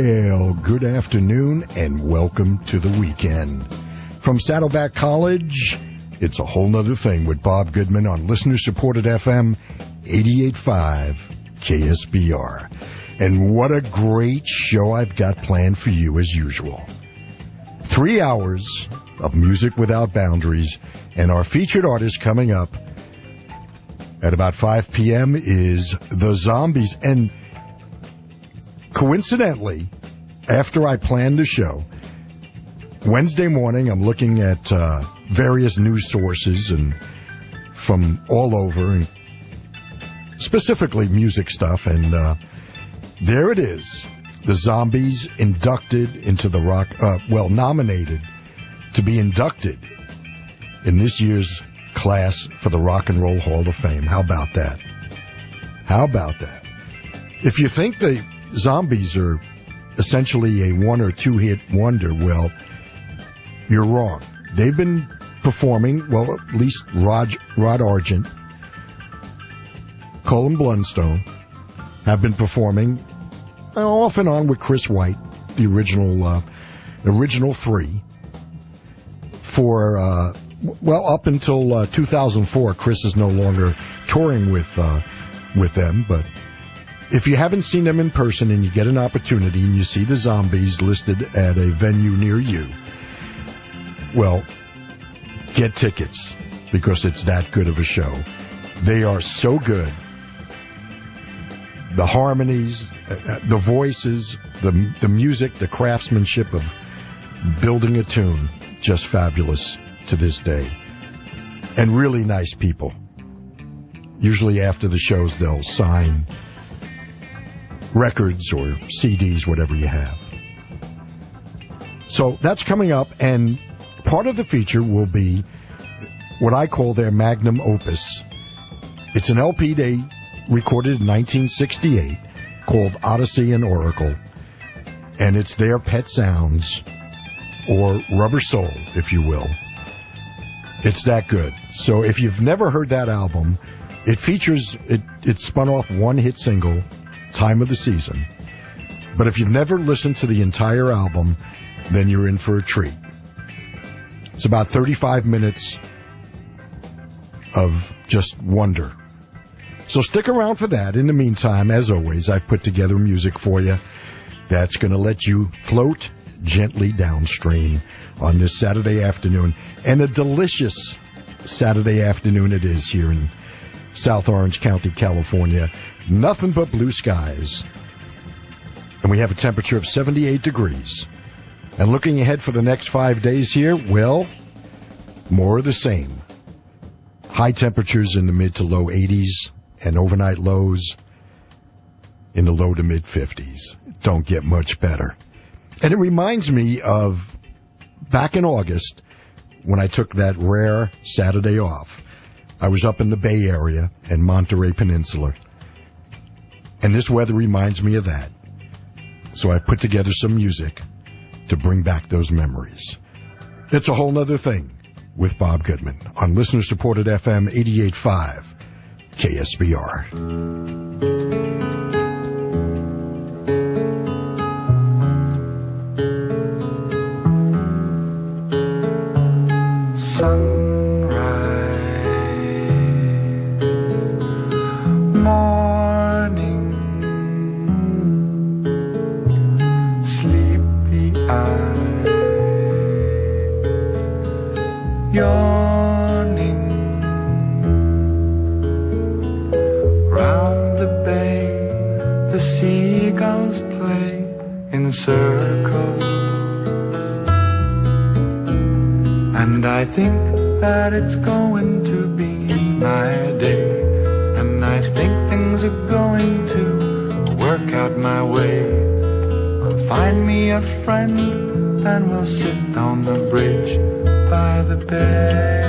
Well, good afternoon and welcome to the weekend. From Saddleback College, it's a whole nother thing with Bob Goodman on listener supported FM 88.5 KSBR. And what a great show I've got planned for you as usual. Three hours of music without boundaries and our featured artist coming up at about 5 p.m. is The Zombies. And coincidentally, after I planned the show, Wednesday morning, I'm looking at uh, various news sources and from all over, specifically music stuff, and uh, there it is. The Zombies inducted into the rock, uh, well, nominated to be inducted in this year's class for the Rock and Roll Hall of Fame. How about that? How about that? If you think the Zombies are essentially a one or two hit wonder, well, you're wrong. They've been performing, well, at least Rod, Rod Argent, Colin Blunstone have been performing off and on with Chris White, the original, uh, original three for, uh, well, up until uh, 2004. Chris is no longer touring with, uh, with them, but if you haven't seen them in person and you get an opportunity and you see the zombies listed at a venue near you, well, get tickets because it's that good of a show. They are so good. The harmonies, uh, the voices, the the music, the craftsmanship of building a tune, just fabulous to this day. And really nice people. Usually after the shows, they'll sign records or CDs, whatever you have. So that's coming up, and part of the feature will be what I call their magnum opus. It's an LP they recorded in 1968 called Odessey and Oracle, and it's their pet sounds, or Rubber Soul, if you will. It's that good. So if you've never heard that album, it features, it, it spun off one hit single, Time of the Season. But if you've never listened to the entire album, then you're in for a treat. It's about 35 minutes of just wonder. So stick around for that. In the meantime, as always, I've put together music for you that's going to let you float gently downstream on this Saturday afternoon. And a delicious Saturday afternoon it is here in South Orange County, California. Nothing but blue skies. And we have a temperature of 78 degrees. And looking ahead for the next five days here, well, more of the same. High temperatures in the mid to low 80s and overnight lows in the low to mid 50s. Don't get much better. And it reminds me of back in August when I took that rare Saturday off. I was up in the Bay Area and Monterey Peninsula. And this weather reminds me of that. So I've put together some music to bring back those memories. It's a whole nother thing with Bob Goodman on listener supported FM 88.5 KSBR. think that it's going to be my day. And I think things are going to work out my way. I'll find me a friend and we'll sit on the bridge by the bay.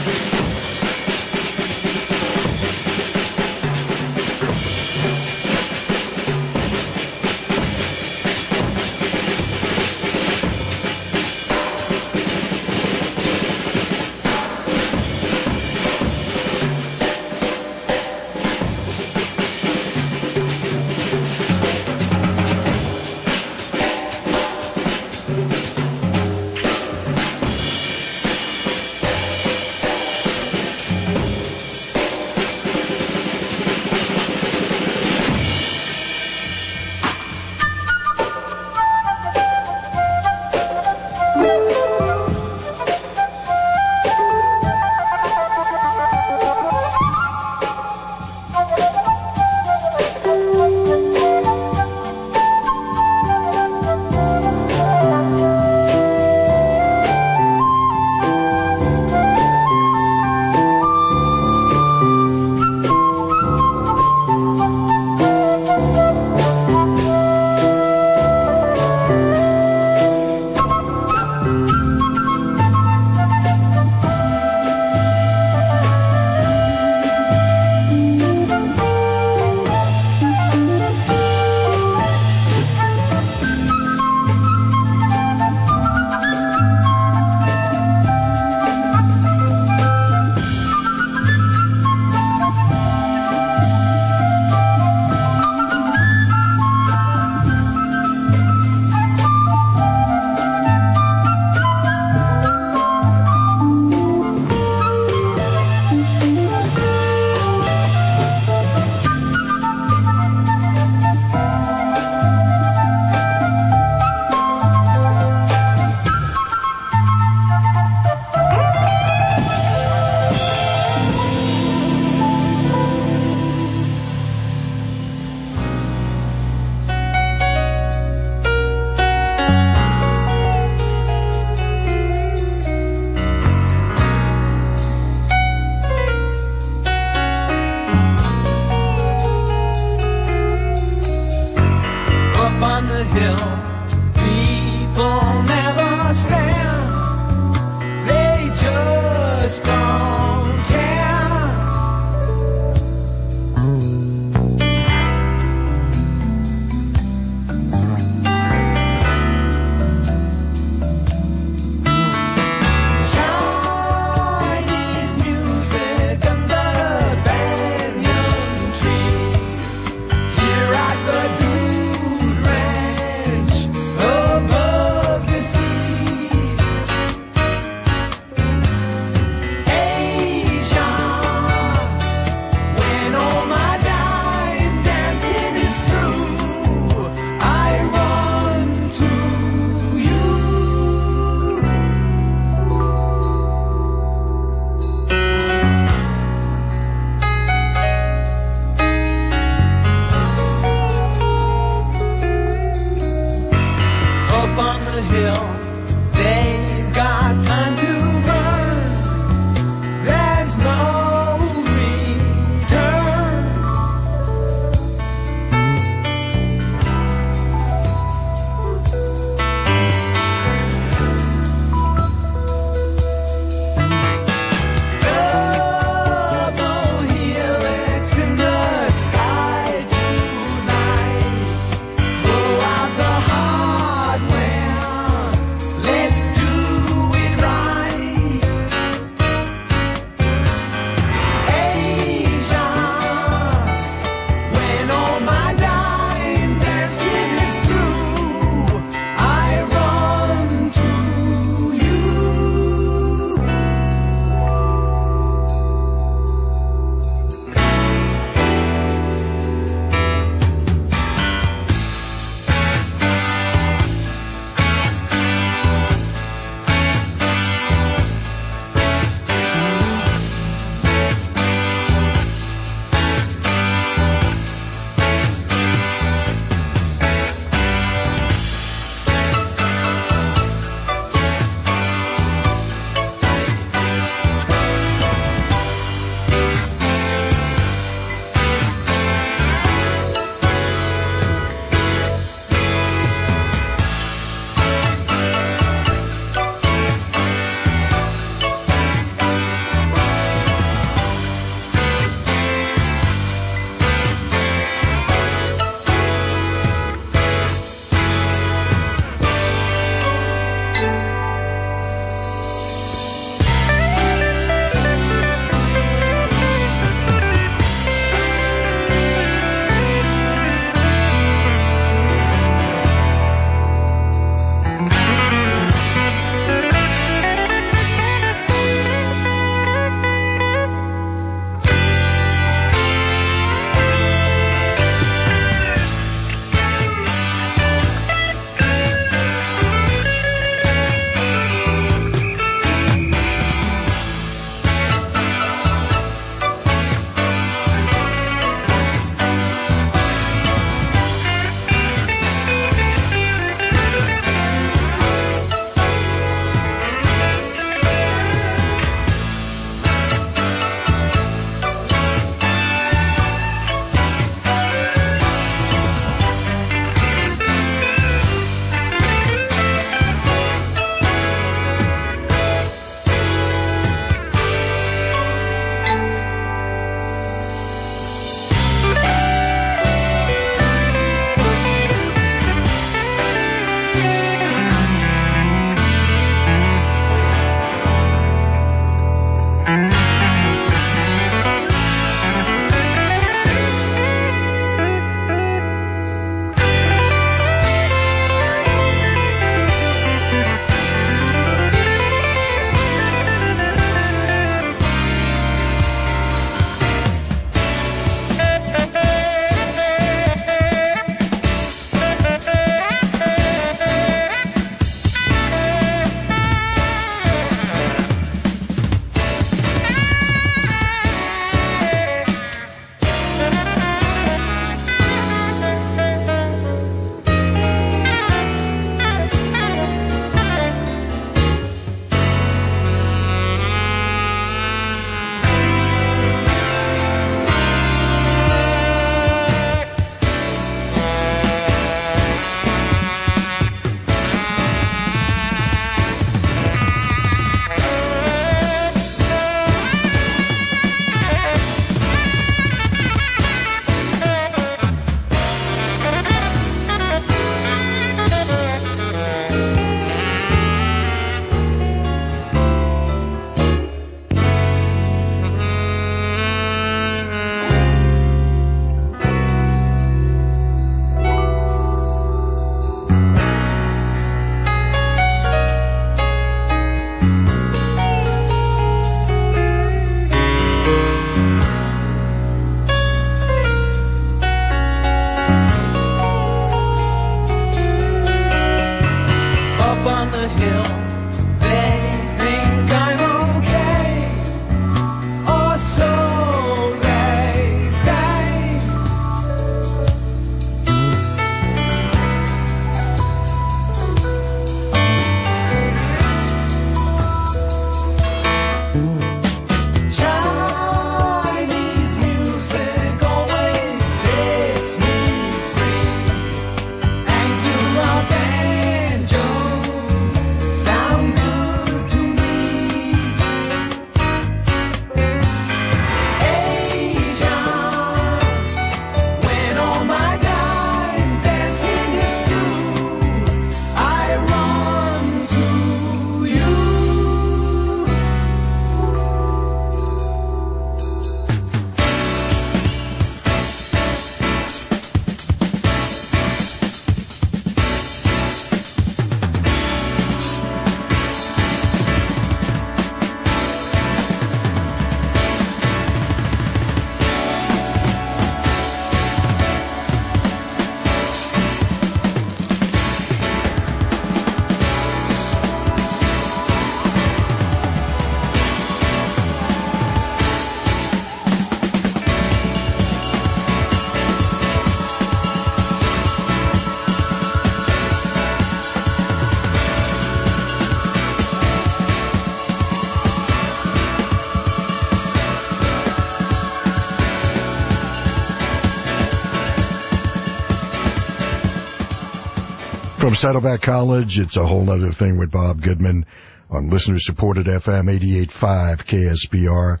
From Saddleback College, it's a whole other thing with Bob Goodman on listener supported FM 88.5 KSBR.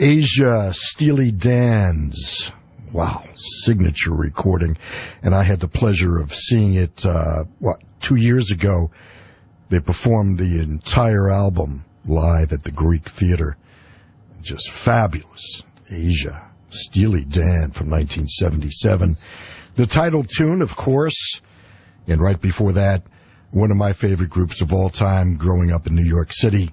Aja Steely Dan's wow signature recording, and I had the pleasure of seeing it. Uh, what two years ago? They performed the entire album live at the Greek Theater. Just fabulous. Aja Steely Dan from 1977. The title tune, of course, and right before that, one of my favorite groups of all time growing up in New York City.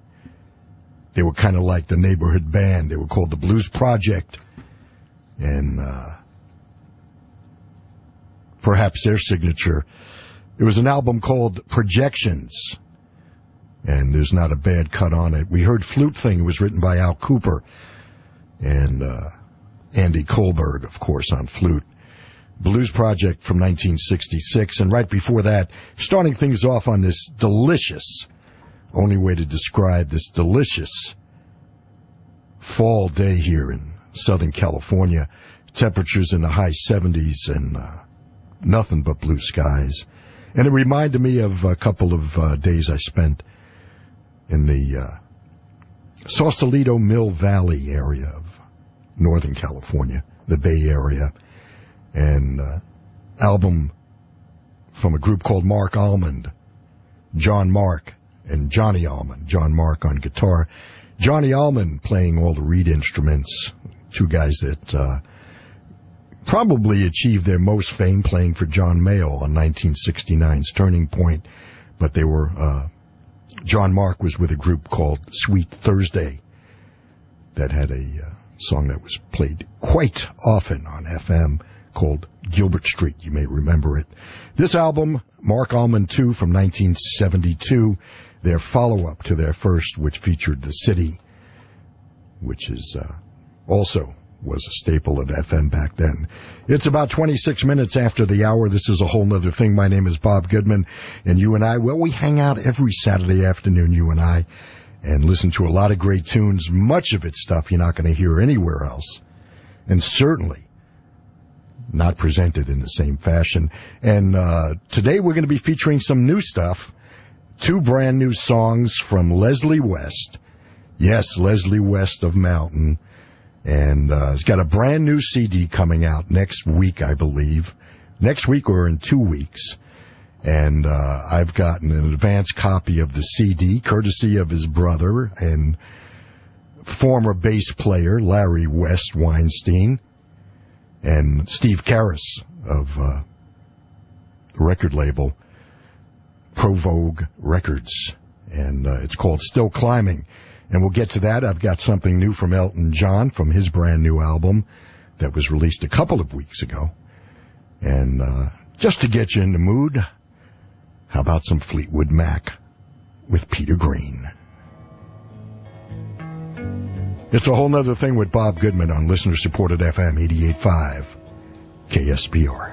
They were kind of like the neighborhood band. They were called the Blues Project. And, uh, perhaps their signature. It was an album called Projections. And there's not a bad cut on it. We heard Flute Thing. It was written by Al Kooper And, uh, Andy Kulberg, of course, on flute. Blues Project from 1966. And right before that, starting things off on this delicious, only way to describe this delicious fall day here in Southern California. Temperatures in the high 70s and uh, nothing but blue skies. And it reminded me of a couple of uh, days I spent in the uh, Sausalito Mill Valley area of Northern California, the Bay Area and uh, album from a group called Mark Almond, John Mark and Johnny Almond, John Mark on guitar, Johnny Almond playing all the reed instruments, two guys that uh, probably achieved their most fame playing for John Mayall on 1969's Turning Point, but they were uh, John Mark was with a group called Sweet Thursday that had a uh, song that was played quite often on FM called Gilbert Street. You may remember it. This album, Mark Almond 2 from 1972, their follow-up to their first, which featured The City, which is uh, also was a staple of FM back then. It's about 26 minutes after the hour. This is a whole nother thing. My name is Bob Goodman, and you and I, well, we hang out every Saturday afternoon, you and I, and listen to a lot of great tunes. Much of it stuff you're not going to hear anywhere else. And certainly not presented in the same fashion. And uh, today we're going to be featuring some new stuff. Two brand new songs from Leslie West. Yes, Leslie West of Mountain. And uh, he's got a brand new CD coming out next week, I believe. Next week or in two weeks. And uh, I've gotten an advance copy of the CD, courtesy of his brother and former bass player Larry West Weinstein and Steve Karras of uh, record label Provogue Records, and uh, it's called Still Climbing. And we'll get to that. I've got something new from Elton John from his brand new album that was released a couple of weeks ago. And uh, just to get you in the mood, how about some Fleetwood Mac with Peter Green? It's a whole nother thing with Bob Goodman on listener supported FM 88.5 KSBR.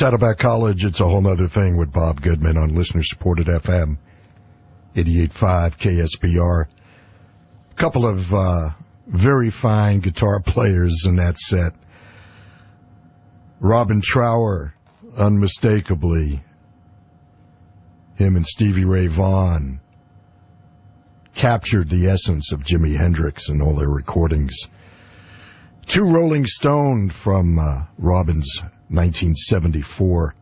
From Saddleback College, it's a whole other thing with Bob Goodman on listener supported FM 88.5 KSBR. A couple of, uh, very fine guitar players in that set. Robin Trower, unmistakably. Him and Stevie Ray Vaughan captured the essence of Jimi Hendrix in all their recordings. Too Rolling Stoned from uh, Robin's 1974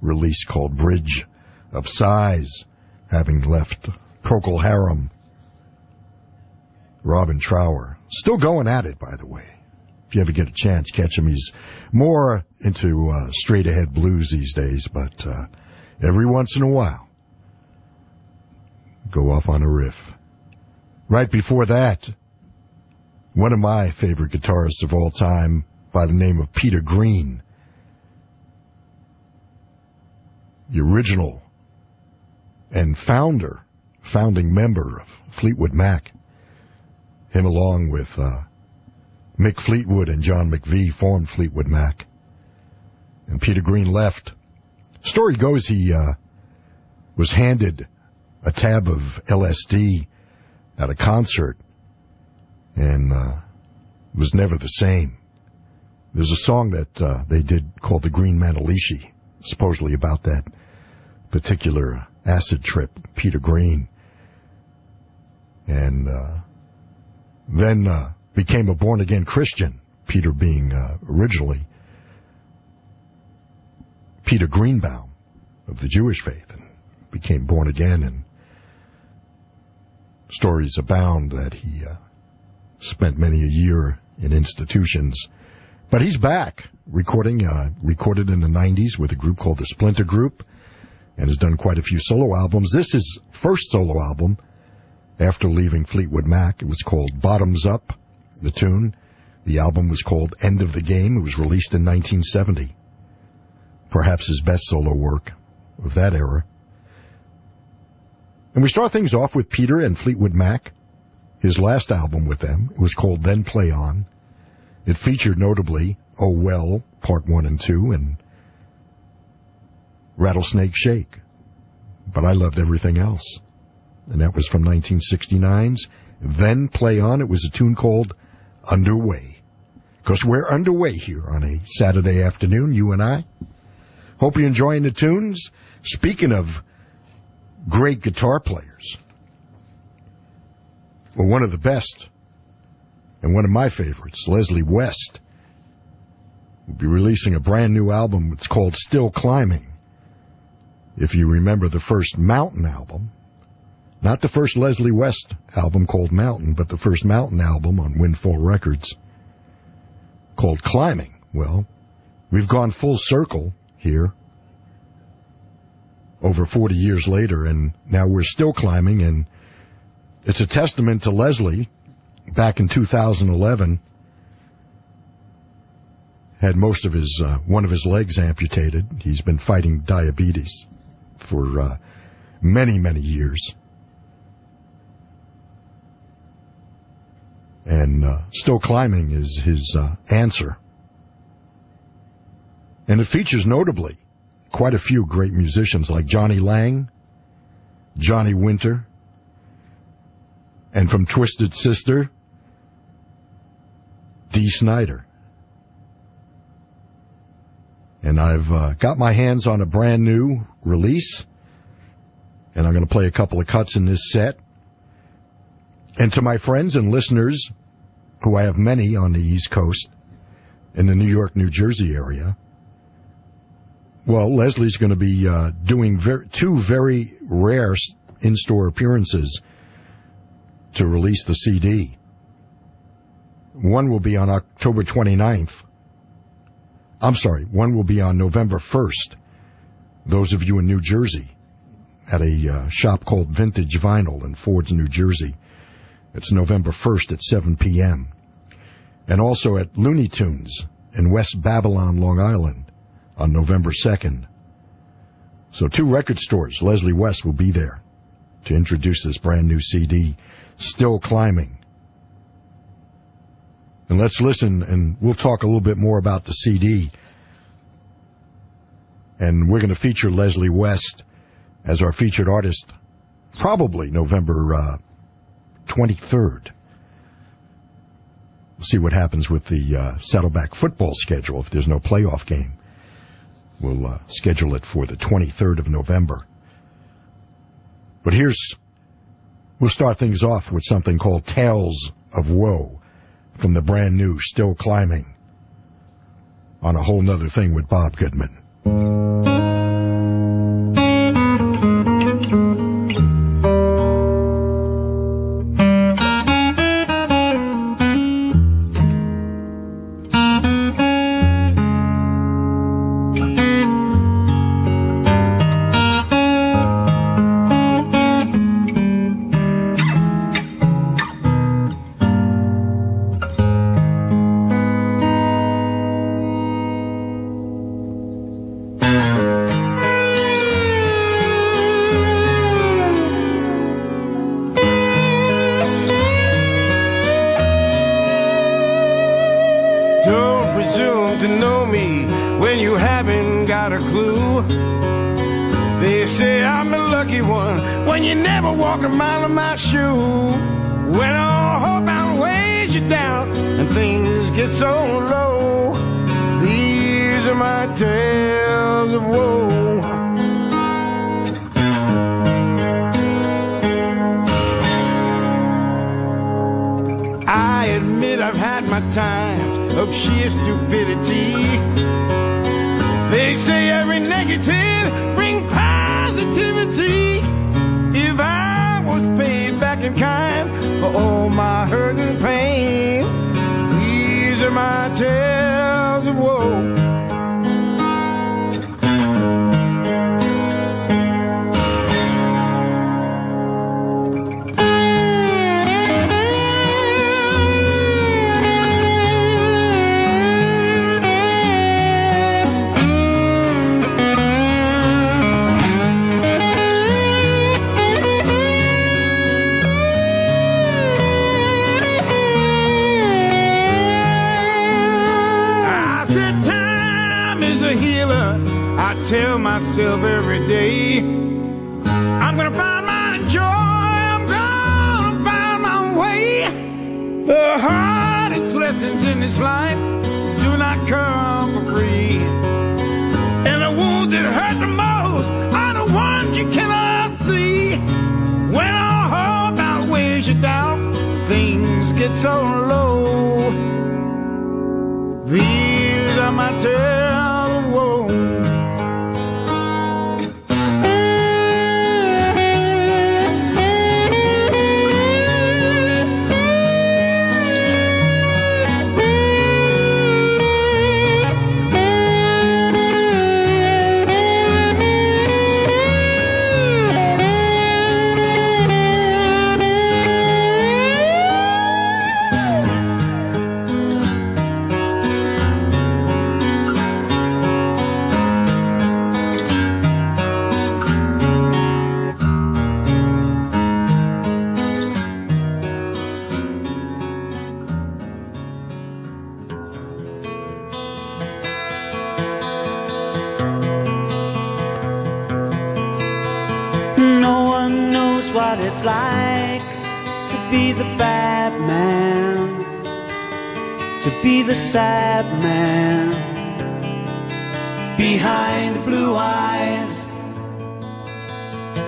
release called Bridge of Sighs, having left Procol Harum. Robin Trower. Still going at it, by the way. If you ever get a chance, catch him. He's more into uh, straight ahead blues these days, but uh, every once in a while, go off on a riff. Right before that, one of my favorite guitarists of all time by the name of Peter Green. The original and founder, founding member of Fleetwood Mac. Him along with uh, Mick Fleetwood and John McVie formed Fleetwood Mac. And Peter Green left. Story goes he uh, was handed a tab of LSD at a concert and uh, was never the same. There's a song that uh, they did called The Green Manalishi, supposedly about that particular acid trip, Peter Green. And uh, then uh, became a born again Christian, Peter being uh, originally Peter Greenbaum of the Jewish faith, and became born again. And stories abound that he uh, spent many a year in institutions. But he's back recording, uh, recorded in the 90s with a group called the Splinter Group and has done quite a few solo albums. This is first solo album after leaving Fleetwood Mac. It was called Bottoms Up, the tune. The album was called End of the Game. It was released in 1970. Perhaps his best solo work of that era. And we start things off with Peter and Fleetwood Mac. His last album with them was called Then Play On. It featured notably Oh Well, Part 1 and 2, and Rattlesnake Shake. But I loved everything else. And that was from 1969's Then Play On. It was a tune called Underway. Because we're underway here on a Saturday afternoon, you and I. Hope you're enjoying the tunes. Speaking of great guitar players, well, one of the best and one of my favorites, Leslie West, will be releasing a brand new album. It's called Still Climbing. If you remember the first Mountain album, not the first Leslie West album called Mountain, but the first Mountain album on Windfall Records called Climbing. Well, we've gone full circle here over 40 years later and now we're still climbing and it's a testament to Leslie back in 2011 had most of his uh, one of his legs amputated. He's been fighting diabetes for uh, many many years, and uh, still climbing is his uh, answer. And it features notably quite a few great musicians like Jonny Lang, Johnny Winter, and from Twisted Sister, Dee Snider. And I've uh, got my hands on a brand new release, and I'm going to play a couple of cuts in this set. And to my friends and listeners, who I have many on the East Coast, in the New York, New Jersey area, well, Leslie's going to be uh, doing ver- two very rare in-store appearances to release the CD. One will be on October 29th I'm sorry, one will be on November 1st. Those of you in New Jersey at a uh, shop called Vintage Vinyl in Fords, New Jersey. It's November 1st at 7 p.m. And also at Looney Tunes in West Babylon, Long Island on November 2nd. So two record stores. Leslie West will be there to introduce this brand new CD, Still Climbing. And let's listen and we'll talk a little bit more about the CD. And we're going to feature Leslie West as our featured artist probably November uh, 23rd. see what happens with the uh, Saddleback football schedule if there's no playoff game. We'll uh, schedule it for the 23rd of November. But here's, we'll start things off with something called Tales of Woe from the brand new Still Climbing on a whole nother thing with Bob Goodman.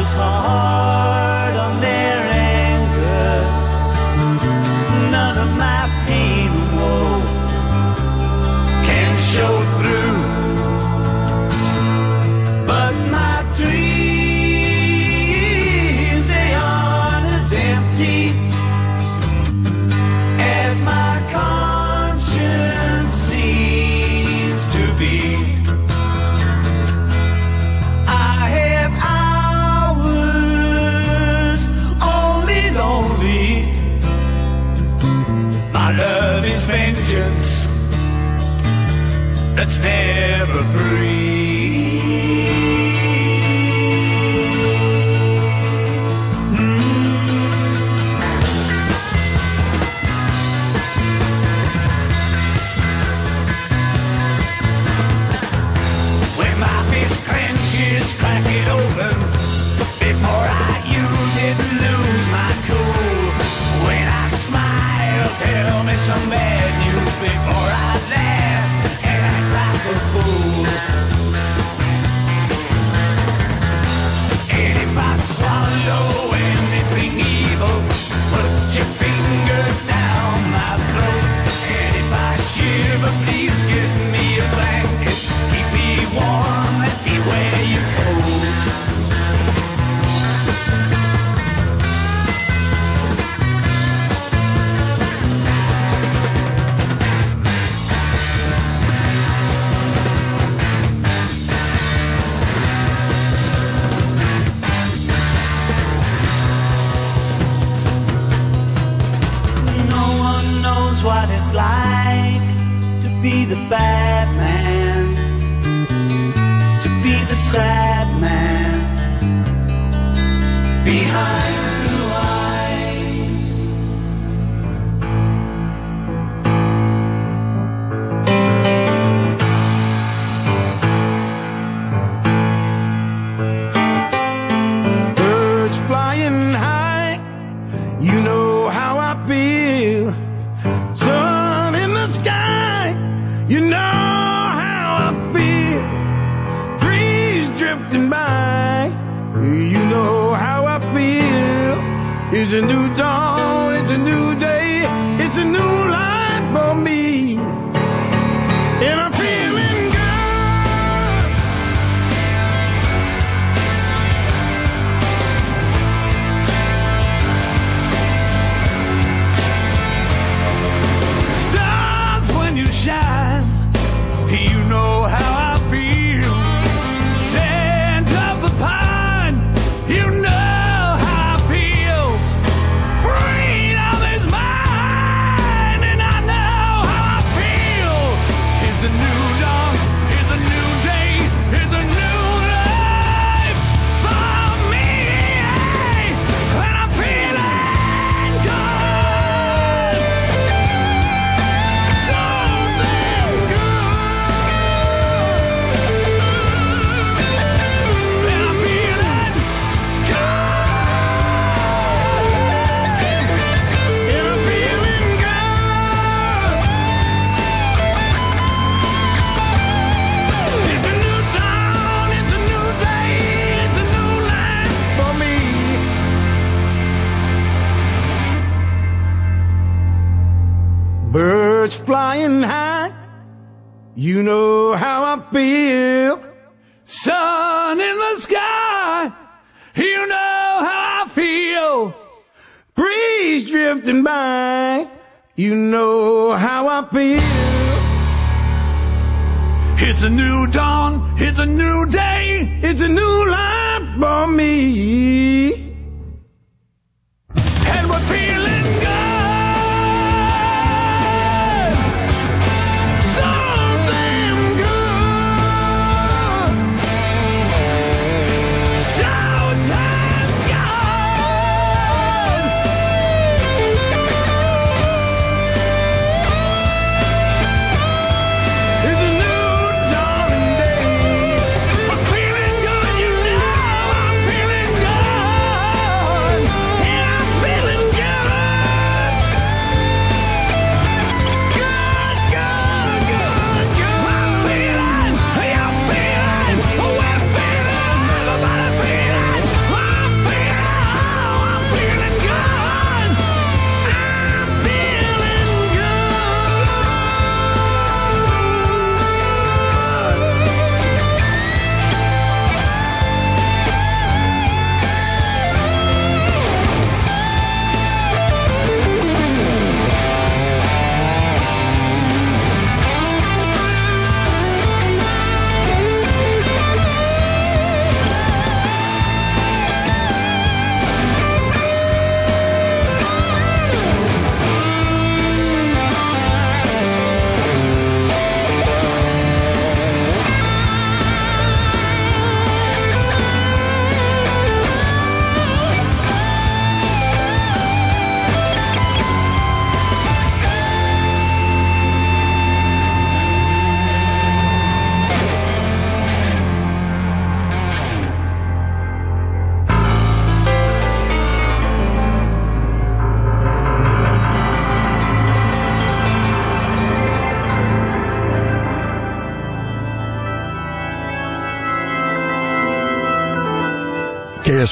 his heart. Be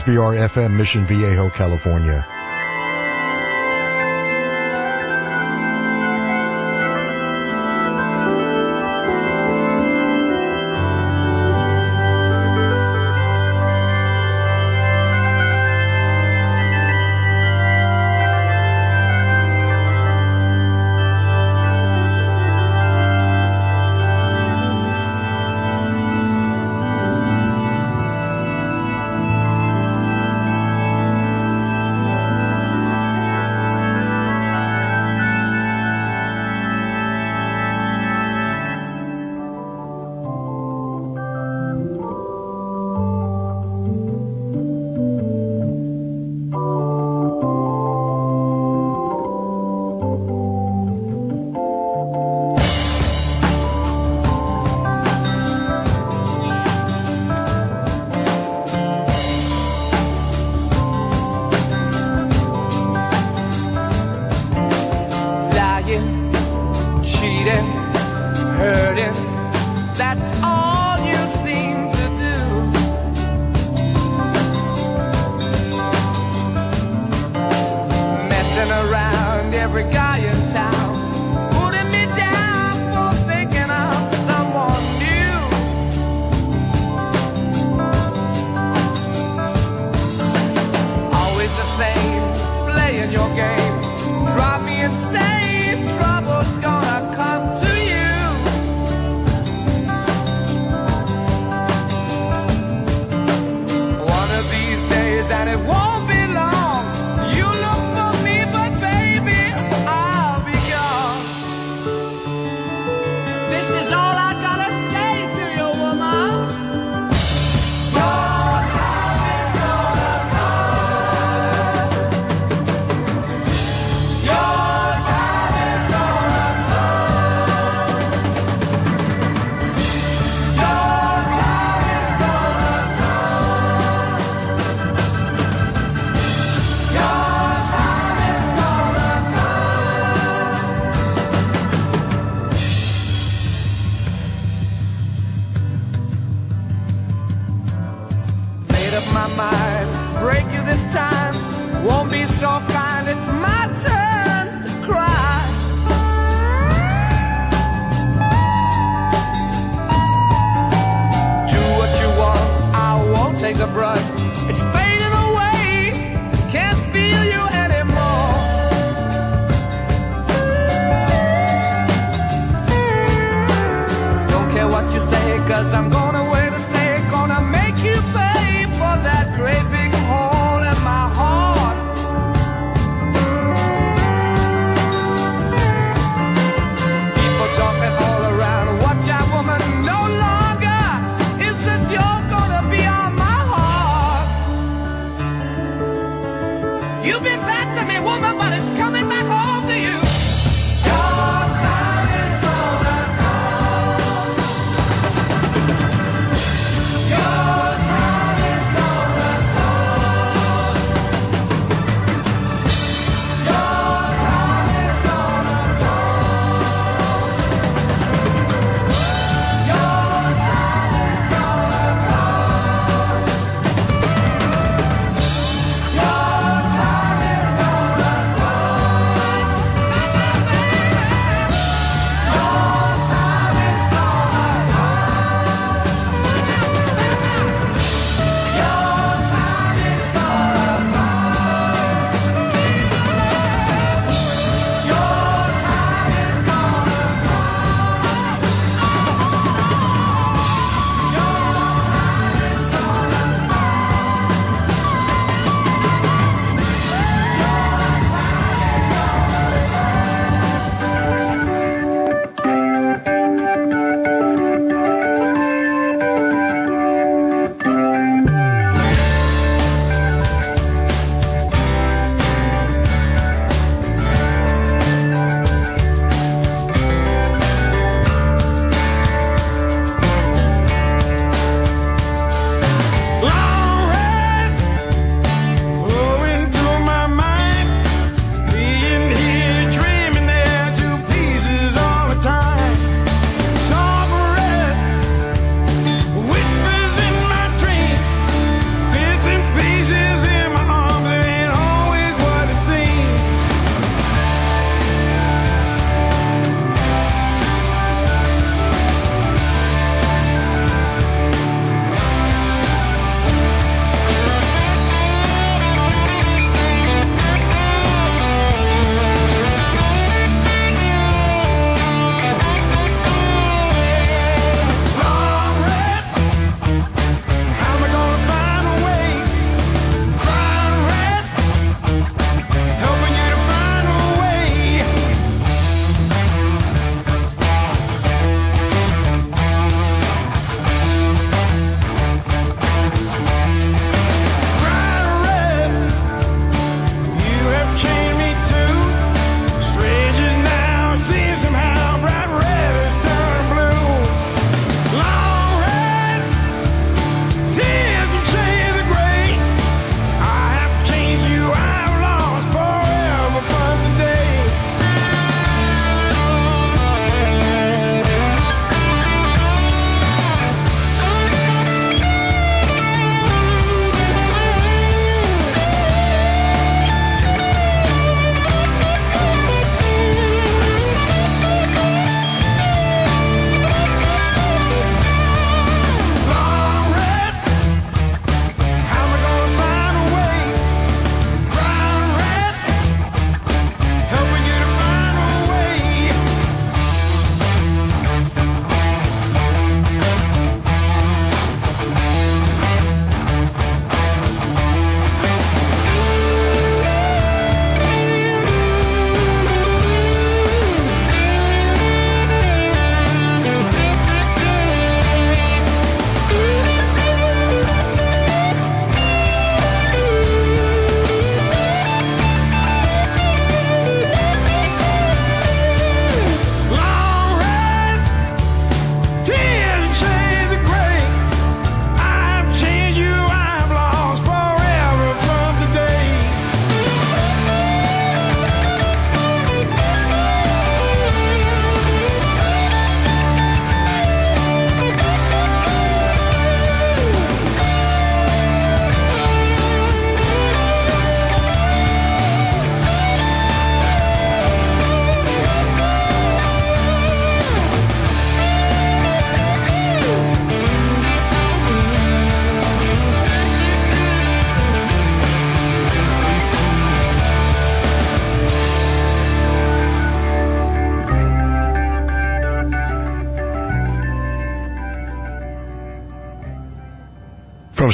KSBR FM, Mission Viejo, California.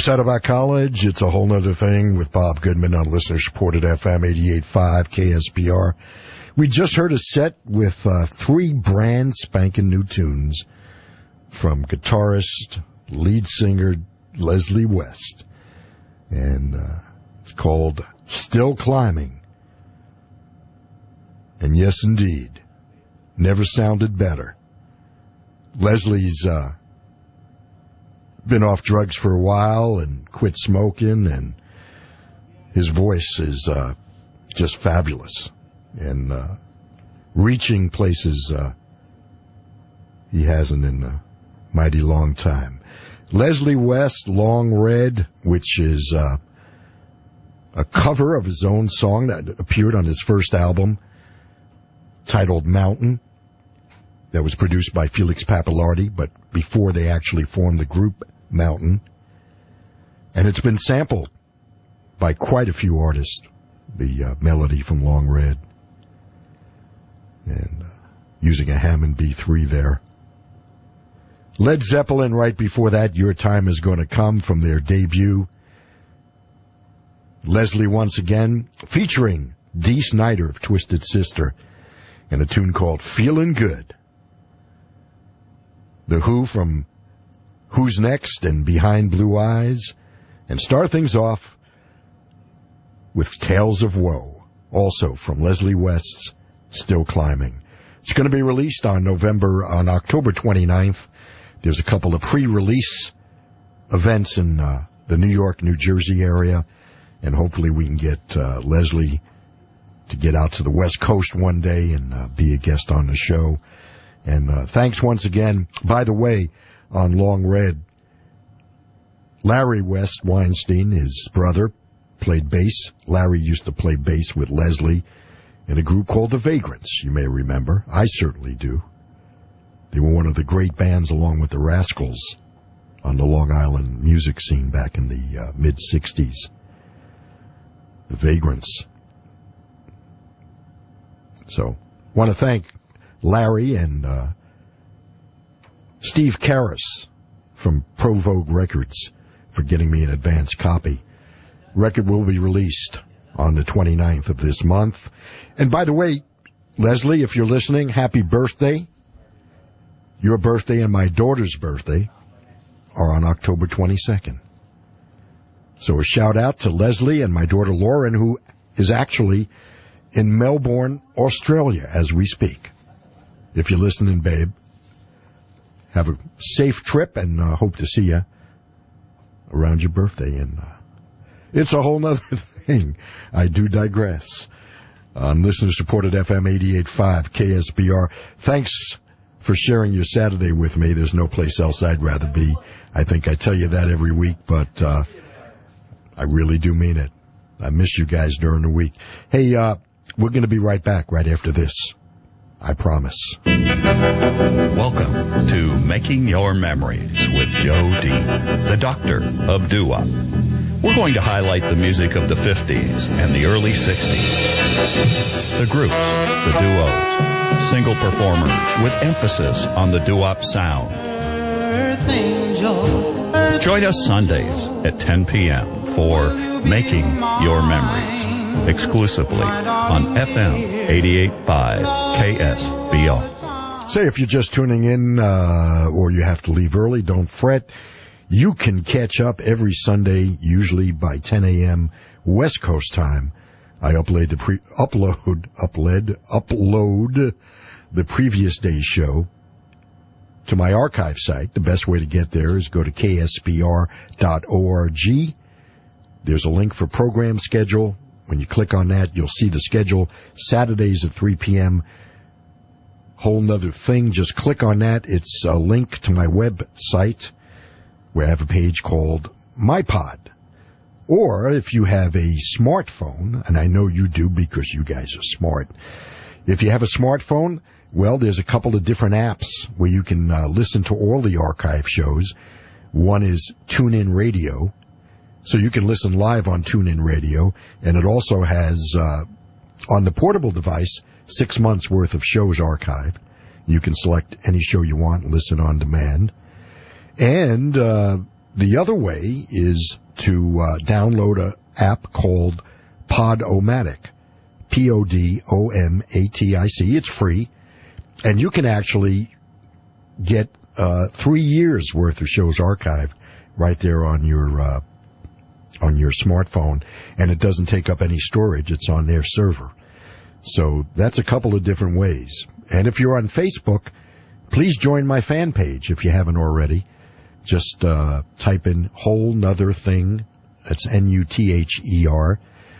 From Saddleback College, it's a whole nother thing with Bob Goodman on listener supported FM 88.5 KSBR. We just heard a set with uh, three brand spanking new tunes from guitarist, lead singer Leslie West. And uh, it's called Still Climbing. And yes, indeed, never sounded better. Leslie's uh, been off drugs for a while and quit smoking, and his voice is uh, just fabulous and uh, reaching places uh, he hasn't in a mighty long time. Leslie West, Long Red, which is uh, a cover of his own song that appeared on his first album titled Mountain that was produced by Felix Pappalardi, but before they actually formed the group Mountain. And it's been sampled by quite a few artists, the uh, melody from Long Red and uh, using a Hammond B3 there. Led Zeppelin right before that, Your Time is Going to Come from their debut. Leslie once again featuring Dee Snider of Twisted Sister in a tune called Feeling Good. The Who from Who's Next and Behind Blue Eyes and start things off with Tales of Woe, also from Leslie West's Still Climbing. It's going to be released on November, on October 29th. There's a couple of pre-release events in uh, the New York, New Jersey area, and hopefully we can get uh, Leslie to get out to the West Coast one day and uh, be a guest on the show. And uh, thanks once again. By the way, on Long Red, Larry West Weinstein, his brother, played bass. Larry used to play bass with Leslie in a group called the Vagrants, you may remember. I certainly do. They were one of the great bands along with the Rascals on the Long Island music scene back in the uh, mid 60s. The Vagrants. So, want to thank Larry and uh, Steve Karras from Provogue Records for getting me an advance copy. Record will be released on the 29th of this month. And by the way, Leslie, if you're listening, happy birthday. Your birthday and my daughter's birthday are on October 22nd. So a shout out to Leslie and my daughter Lauren, who is actually in Melbourne, Australia as we speak. If you're listening, babe, have a safe trip and uh, hope to see you around your birthday. And uh, it's a whole nother thing. I do digress. On listener supported FM 88.5 KSBR. Thanks for sharing your Saturday with me. There's no place else I'd rather be. I think I tell you that every week, but, uh, I really do mean it. I miss you guys during the week. Hey, uh, we're going to be right back right after this. I promise. Welcome to Making Your Memories with Joe D, the doctor of doo-wop. We're going to highlight the music of the 50s and the early 60s. The groups, the duos, single performers with emphasis on the doo-wop sound. Join us Sundays at 10 p.m. for Making Your Memories, exclusively on FM 88.5 KSBR. Say if you're just tuning in, uh, or you have to leave early, don't fret. You can catch up every Sunday, usually by 10 a.m. West Coast time. I upload the pre, upload, upload, upload the previous day's show to my archive site. The best way to get there is go to ksbr.org. There's a link for program schedule. When you click on that, you'll see the schedule Saturdays at 3 p.m. Whole nother thing. Just click on that. It's a link to my website where I have a page called MyPod. Or if you have a smartphone, and I know you do because you guys are smart, if you have a smartphone, well, there's a couple of different apps where you can uh, listen to all the archive shows. One is TuneIn Radio, so you can listen live on TuneIn Radio, and it also has uh, on the portable device six months worth of shows archived. You can select any show you want, listen on demand, and uh, the other way is to uh, download a app called Podomatic. P-O-D-O-M-A-T-I-C. It's free. And you can actually get uh, three years worth of shows archived right there on your uh, on your smartphone, and it doesn't take up any storage. It's on their server. So that's a couple of different ways. And if you're on Facebook, please join my fan page if you haven't already. Just uh, type in whole nother thing. That's N-U-T-H-E-R.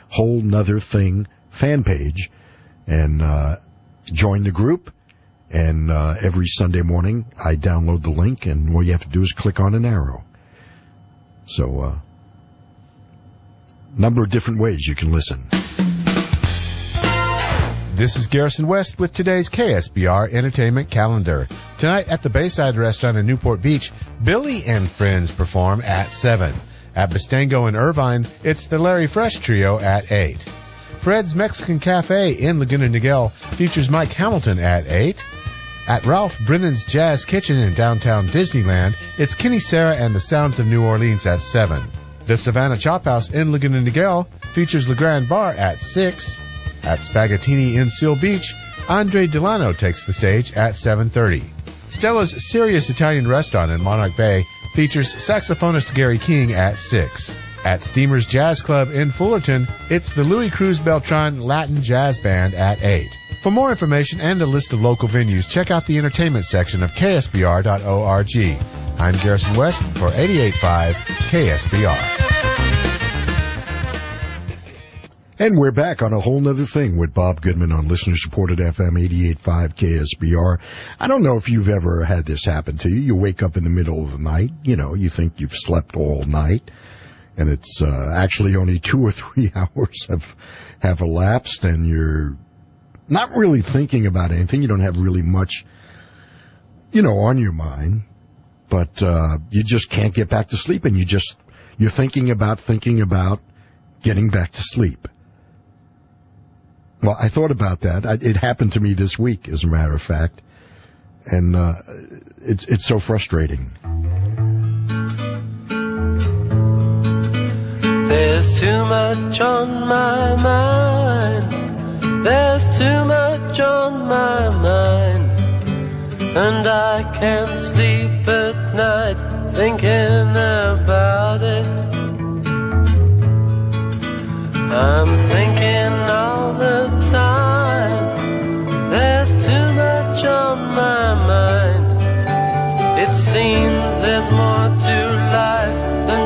Whole nother thing fan page, and uh, join the group. And uh, every Sunday morning, I download the link, and all you have to do is click on an arrow. So, uh, number of different ways you can listen. This is Garrison West with today's KSBR Entertainment Calendar. Tonight at the Bayside Restaurant in Newport Beach, Billy and Friends perform at 7. At Bistango in Irvine, it's the Larry Fresh Trio at 8. Fred's Mexican Cafe in Laguna Niguel features Mike Hamilton at 8. At Ralph Brennan's Jazz Kitchen in downtown Disneyland, it's Kenny Sarah and the Sounds of New Orleans at 7. The Savannah Chop House in Laguna Niguel features Le Grand Bar at 6. At Spaghettini in Seal Beach, Andre Delano takes the stage at 7.30. Stella's Serious Italian Restaurant in Monarch Bay features saxophonist Gary King at 6. At Steamer's Jazz Club in Fullerton, it's the Louis Cruz Beltran Latin Jazz Band at 8. For more information and a list of local venues, check out the entertainment section of ksbr.org. I'm Garrison West for 88.5 KSBR. And we're back on a whole nother thing with Bob Goodman on listener supported FM 88.5 KSBR. I don't know if you've ever had this happen to you. You wake up in the middle of the night, you know, you think you've slept all night and it's uh, actually only two or three hours have have elapsed and you're not really thinking about anything. You don't have really much, you know, on your mind, but uh, you just can't get back to sleep and you just you're thinking about thinking about getting back to sleep. Well, I thought about that. I, it happened to me this week, as a matter of fact, and uh, it's it's so frustrating. There's too much on my mind. There's too much on my mind. And I can't sleep at night thinking about it. I'm thinking all the time. There's too much on my mind. It seems there's more to life than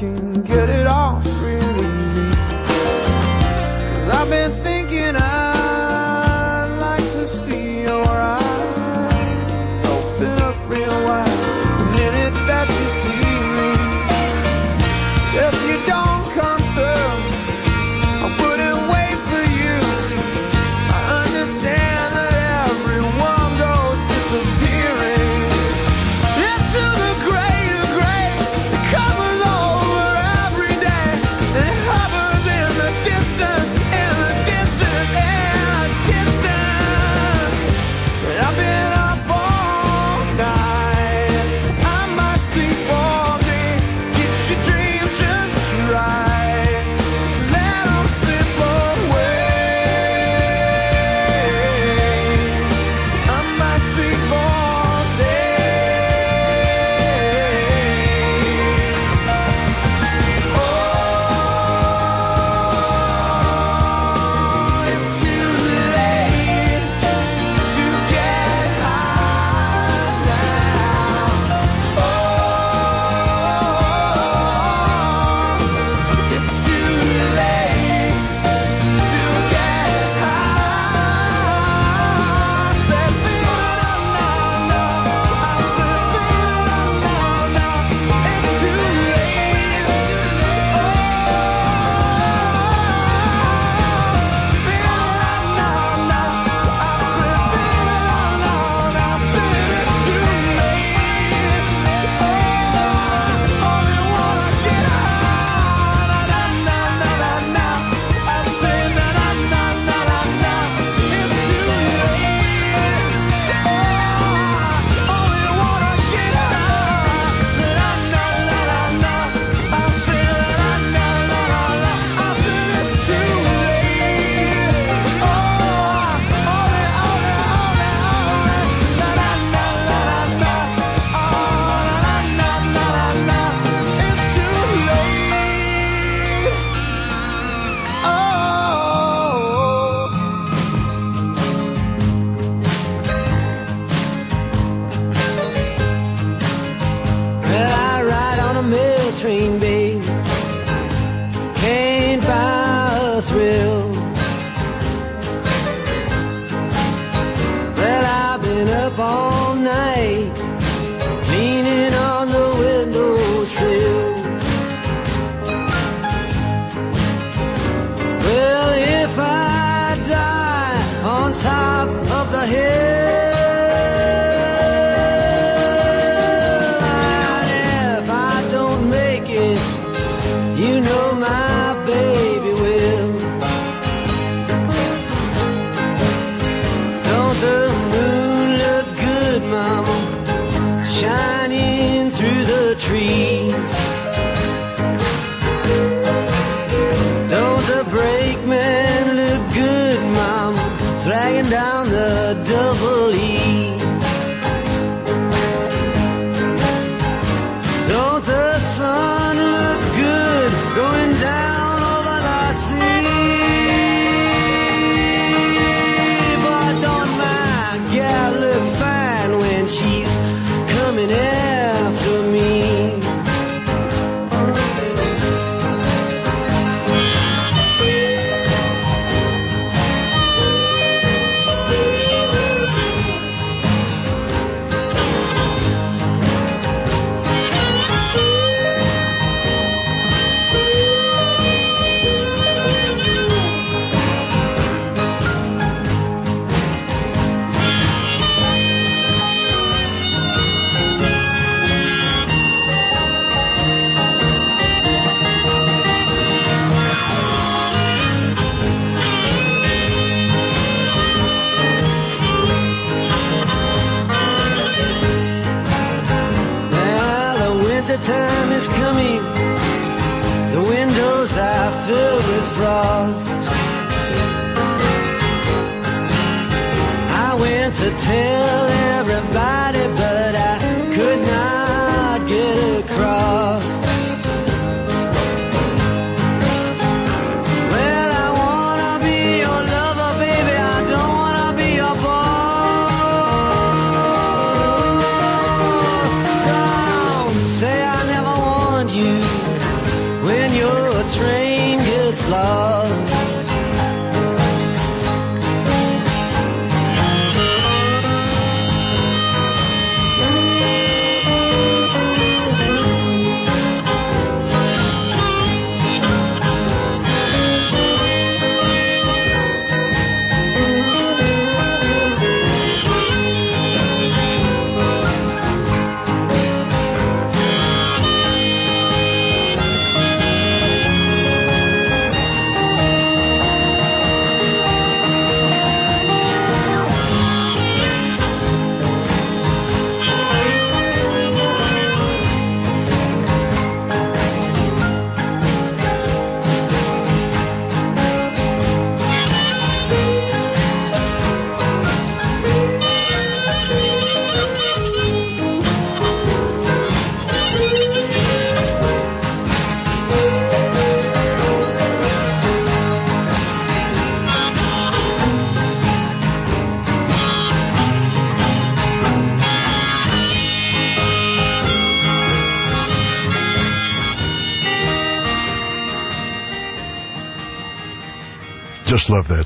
so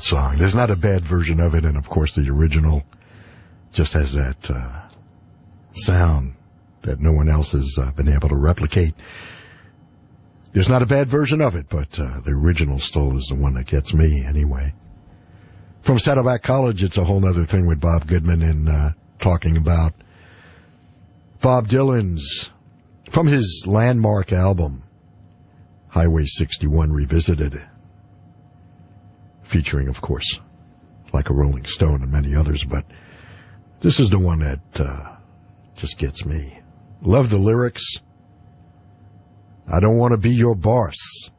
song. There's not a bad version of it, and of course the original just has that uh, sound that no one else has uh, been able to replicate. There's not a bad version of it, but uh, the original still is the one that gets me anyway. From Saddleback College, it's a whole other thing with Bob Goodman and uh, talking about Bob Dylan's from his landmark album, Highway 61 Revisited, featuring, of course, like a Rolling Stone and many others, but this is the one that uh, just gets me. Love the lyrics. I don't want to be your boss.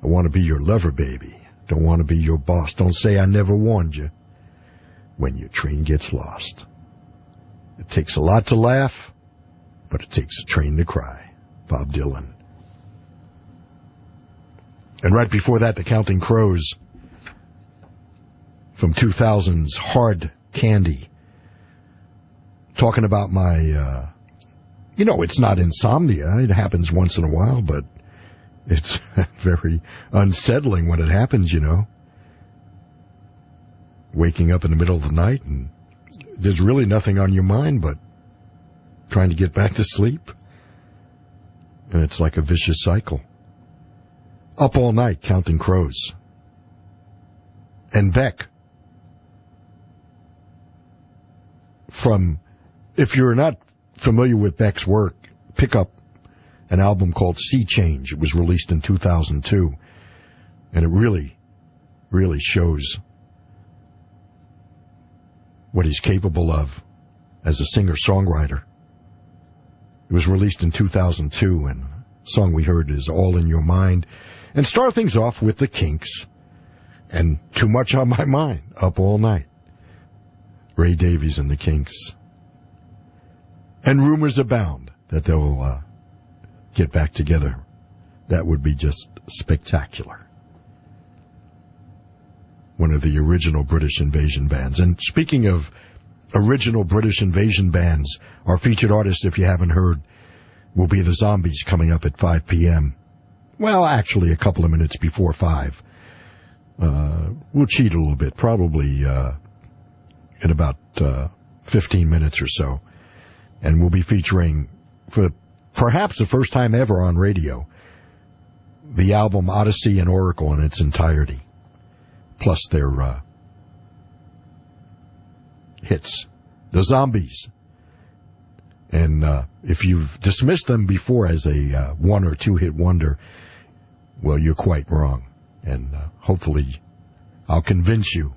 I want to be your lover, baby. Don't want to be your boss. Don't say I never warned you when your train gets lost. It takes a lot to laugh, but it takes a train to cry. Bob Dylan. And right before that, the Counting Crows from 2000's Hard Candy. Talking about my, uh, you know, it's not insomnia. It happens once in a while, but It's very unsettling when it happens, you know. Waking up in the middle of the night and there's really nothing on your mind but trying to get back to sleep. And it's like a vicious cycle. Up all night counting crows. And Beck. From, if you're not familiar with Beck's work, pick up an album called Sea Change. It was released in 2002. And it really, really shows what he's capable of as a singer-songwriter. It was released in 2002 and the song we heard is All in Your Mind. And start things off with the Kinks and Too Much on My Mind, Up All Night. Ray Davies and the Kinks. And rumors abound that they'll uh, get back together. That would be just spectacular. One of the original British invasion bands. And speaking of original British invasion bands, our featured artist, if you haven't heard, will be the Zombies coming up at 5 p.m. Well, actually a couple of minutes before 5. Uh, we'll cheat a little bit, probably, uh, in about, uh, 15 minutes or so. And we'll be featuring, for perhaps the first time ever on radio, the album Odessey and Oracle in its entirety, plus their, uh, hits. The Zombies. And, uh, if you've dismissed them before as a, uh, one or two hit wonder, well, you're quite wrong. And, uh, hopefully I'll convince you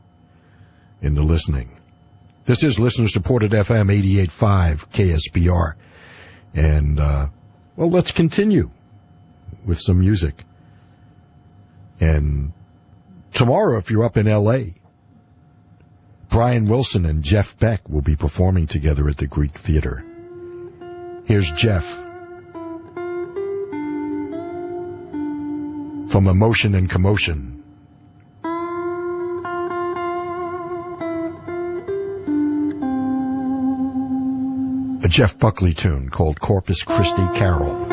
into listening. This is listener supported FM 88.5 KSBR. And, uh, well, let's continue with some music. And tomorrow, if you're up in LA, Brian Wilson and Jeff Beck will be performing together at the Greek Theater. Here's Jeff from Emotion and Commotion. A Jeff Buckley tune called Corpus Christi Carol.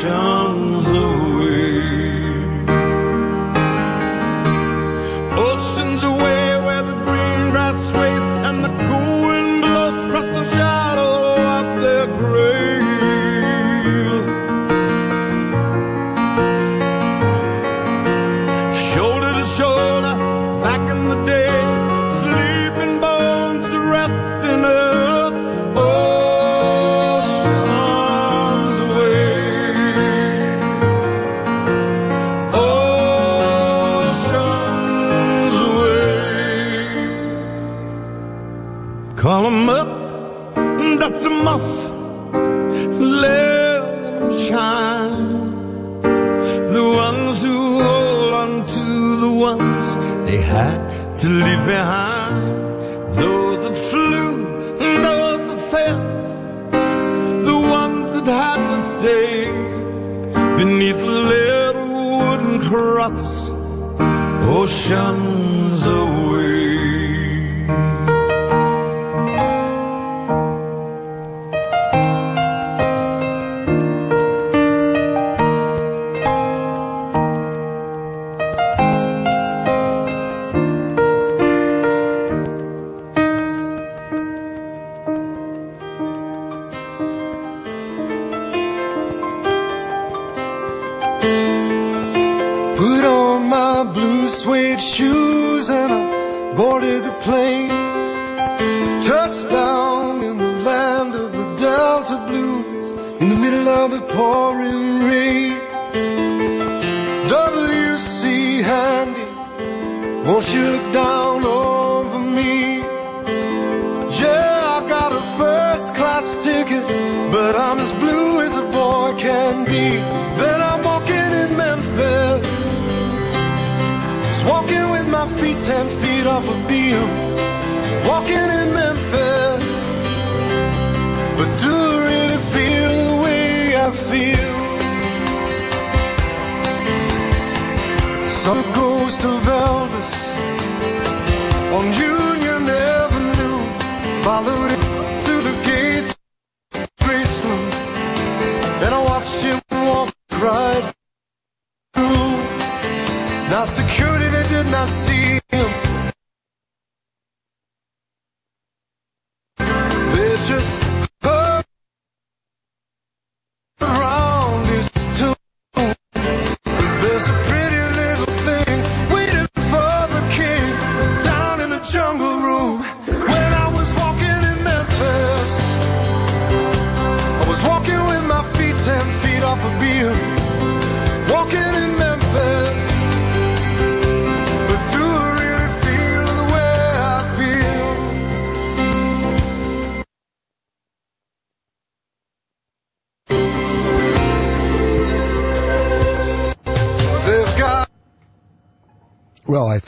show.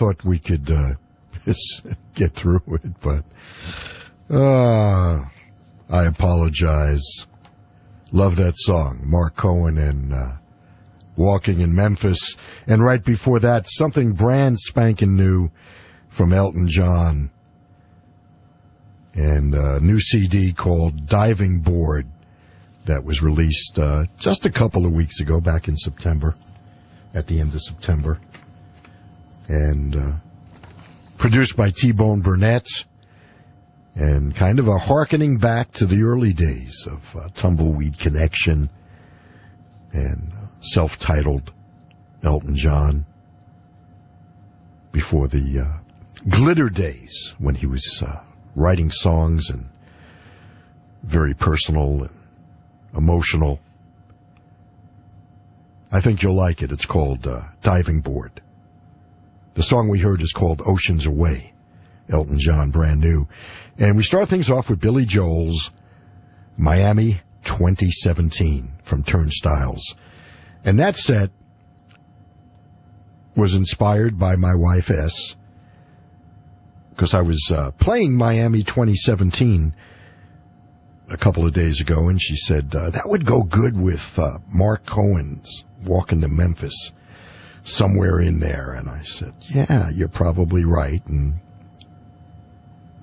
thought we could uh, get through it, but uh, I apologize. Love that song, Marc Cohn and uh, Walking in Memphis. And right before that, something brand spanking new from Elton John and a new CD called Diving Board that was released uh, just a couple of weeks ago, back in September, at the end of September. And uh, produced by T-Bone Burnett and kind of a harkening back to the early days of uh, Tumbleweed Connection and uh, self-titled Elton John before the uh, glitter days when he was uh, writing songs and very personal and emotional. I think you'll like it. It's called uh, Diving Board. The song we heard is called Oceans Away. Elton John, brand new. And we start things off with Billy Joel's Miami 2017 from Turnstiles. And that set was inspired by my wife S because I was uh, playing Miami 2017 a couple of days ago, and she said uh, that would go good with uh, Marc Cohn's Walking to Memphis, somewhere in there. And I said, "Yeah, you're probably right." And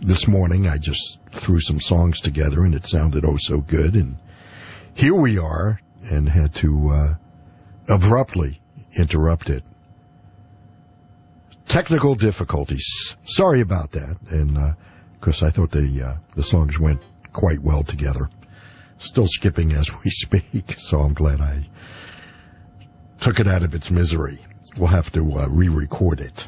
this morning, I just threw some songs together, and it sounded oh so good. And here we are, and had to uh, abruptly interrupt it technical difficulties. Sorry about that. And, uh, cause I thought the, uh, the songs went quite well together. Still skipping as we speak. So I'm glad I took it out of its misery. We'll have to, uh, re-record it.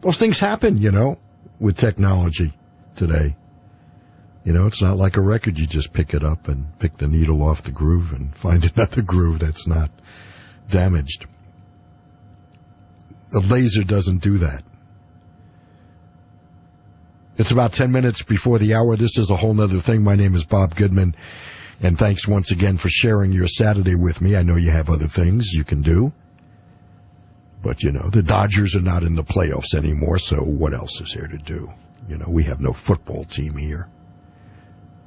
Those things happen, you know, with technology today. You know, it's not like a record. You just pick it up and pick the needle off the groove and find another groove that's not damaged. The laser doesn't do that. It's about 10 minutes before the hour. This is a whole nother thing. My name is Bob Goodman. And thanks once again for sharing your Saturday with me. I know you have other things you can do. But you know, the Dodgers are not in the playoffs anymore, so what else is there to do? You know, we have no football team here.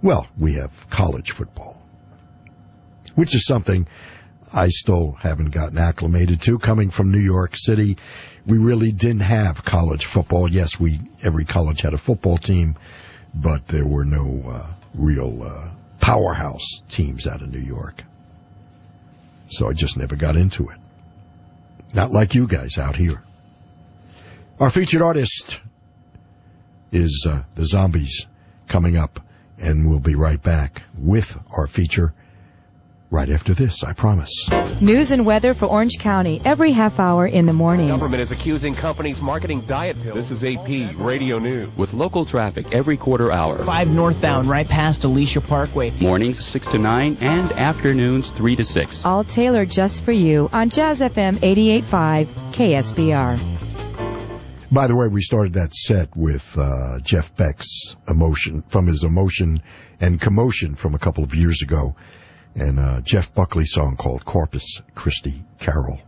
Well, we have college football. Which is something I still haven't gotten acclimated to. Coming from New York City, we really didn't have college football. Yes, we every college had a football team, but there were no uh, real uh, powerhouse teams out of New York. So I just never got into it. Not like you guys out here. Our featured artist is uh, the Zombies coming up, and we'll be right back with our feature right after this, I promise. News and weather for Orange County every half hour in the morning. Government is accusing companies marketing diet pills. This is AP Radio News. With local traffic every quarter hour. 5 northbound right past Alicia Parkway. Mornings 6 to 9 and afternoons 3 to 6. All tailored just for you on Jazz FM 88.5 KSBR. By the way, we started that set with uh, Jeff Beck's emotion from his emotion and commotion from a couple of years ago, and uh, Jeff Buckley song called Corpus Christi Carol.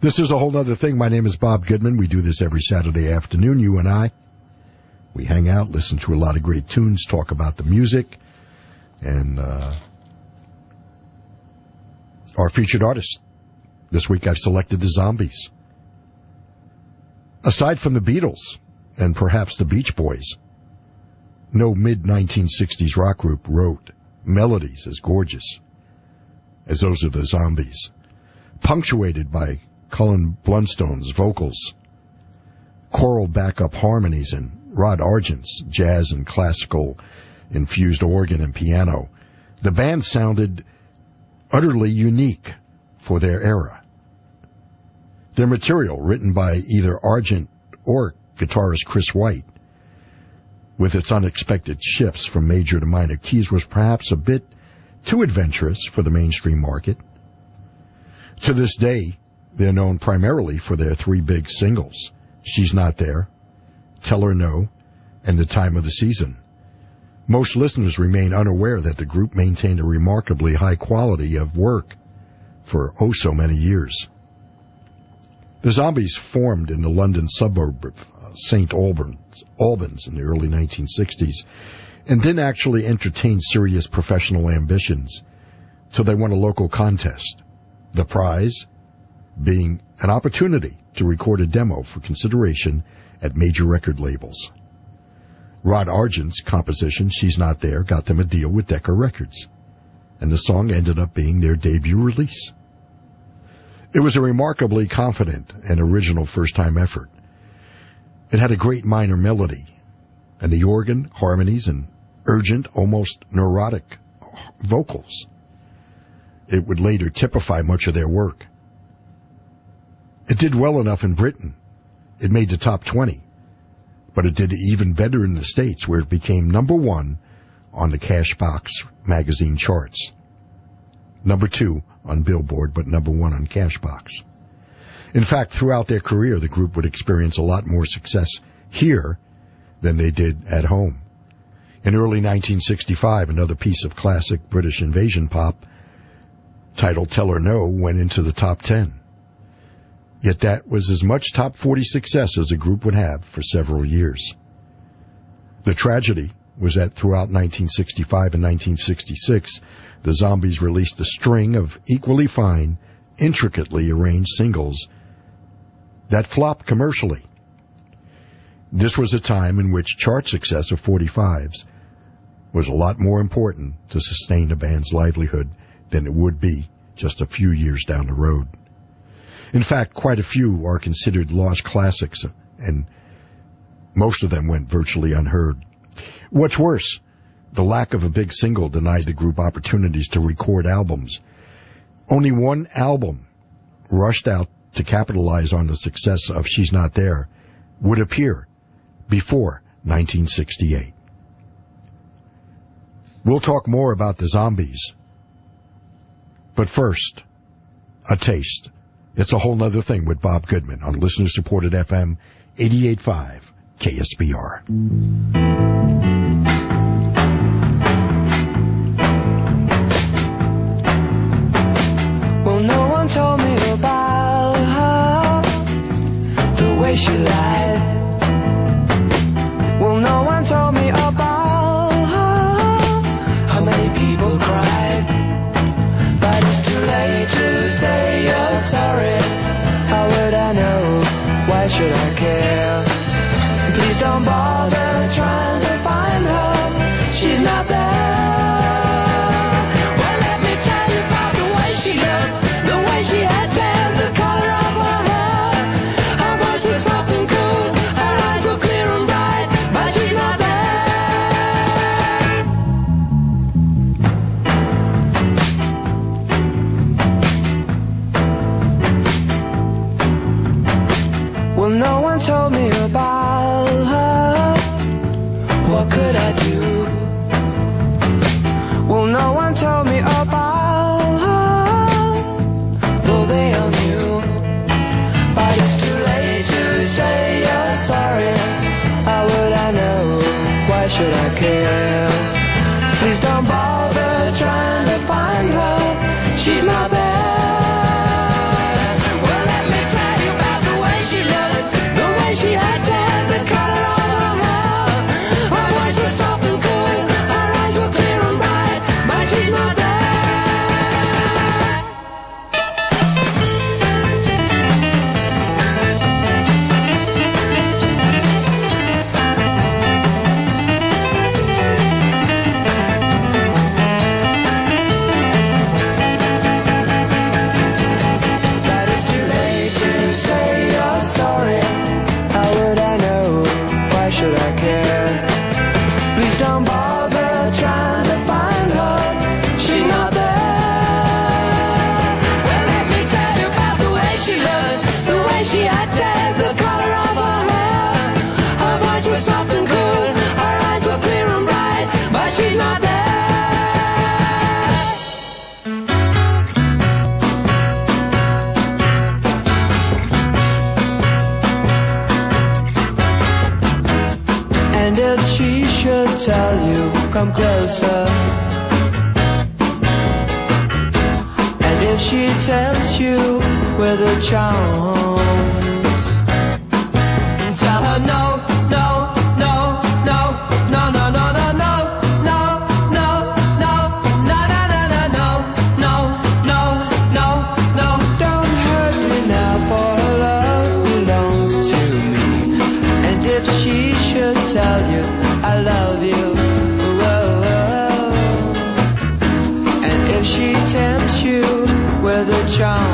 This is a whole other thing. My name is Bob Goodman. We do this every Saturday afternoon, you and I. We hang out, listen to a lot of great tunes, talk about the music, and uh, our featured artist. This week I've selected the Zombies. Aside from the Beatles and perhaps the Beach Boys, no mid-1960s rock group wrote melodies as gorgeous as those of the Zombies, punctuated by Colin Blunstone's vocals, choral backup harmonies, and Rod Argent's jazz and classical infused organ and piano. The band sounded utterly unique for their era. Their material, written by either Argent or guitarist Chris White, with its unexpected shifts from major to minor keys, was perhaps a bit too adventurous for the mainstream market. To this day, they're known primarily for their three big singles, She's Not There, Tell Her No, and The Time of the Season. Most listeners remain unaware that the group maintained a remarkably high quality of work for oh so many years. The Zombies formed in the London suburb of uh, St. Albans, Albans in the early 1960s and didn't actually entertain serious professional ambitions till they won a local contest. The prize being an opportunity to record a demo for consideration at major record labels. Rod Argent's composition, She's Not There, got them a deal with Decca Records, and the song ended up being their debut release. It was a remarkably confident and original first-time effort. It had a great minor melody, and the organ, harmonies, and urgent, almost neurotic vocals. It would later typify much of their work. It did well enough in Britain. It made the top 20, but it did even better in the States where it became number one on the Cashbox magazine charts. Number two on Billboard, but number one on Cashbox. In fact, throughout their career, the group would experience a lot more success here than they did at home. In early 1965, another piece of classic British invasion pop titled Tell Her No went into the top 10. Yet that was as much top 40 success as the group would have for several years. The tragedy was that throughout 1965 and 1966, the Zombies released a string of equally fine, intricately arranged singles that flopped commercially. This was a time in which chart success of 45s was a lot more important to sustain a band's livelihood than it would be just a few years down the road. In fact, quite a few are considered lost classics, and most of them went virtually unheard. What's worse, the lack of a big single denied the group opportunities to record albums. Only one album rushed out to capitalize on the success of She's Not There would appear before 1968. We'll talk more about the zombies. But first, a taste. It's a whole nother thing with Bob Goodman on listener supported FM 88.5 KSBR. Should I care? Please don't bother trying come closer. And if she tempts you with her charms, show.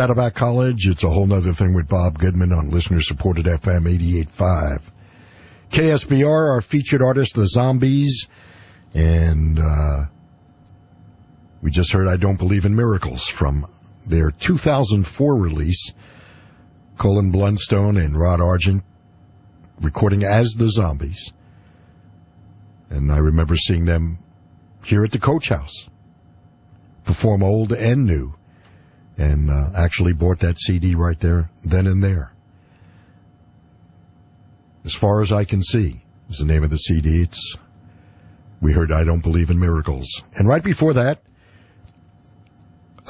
From Saddleback College, it's a whole nother thing with Bob Goodman on listener supported FM 88.5. KSBR, our featured artist, The Zombies, and, uh, we just heard I Don't Believe in Miracles from their 2004 release, Colin Blunstone and Rod Argent recording as The Zombies. And I remember seeing them here at the Coach House. Perform old and new and uh, actually bought that CD right there, then and there. As far as I can see is the name of the CD. It's we heard I don't believe in miracles, and right before that,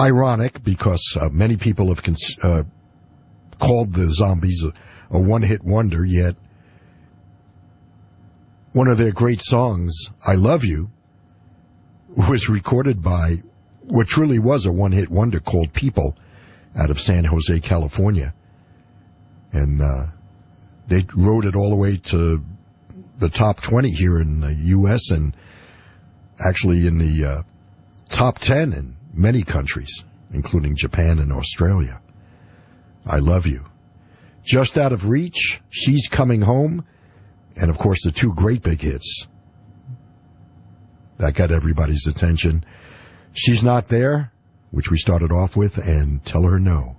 ironic because uh, many people have cons- uh, called the Zombies a, a one-hit wonder, yet one of their great songs, "I Love You," was recorded by what truly was a one-hit wonder called People out of San Jose, California. And, uh, they rode it all the way to the top 20 here in the U.S. and actually in the, uh, top 10 in many countries, including Japan and Australia. I love you. Just out of reach, she's coming home. And of course the two great big hits that got everybody's attention. She's not there, which we started off with, and tell her no.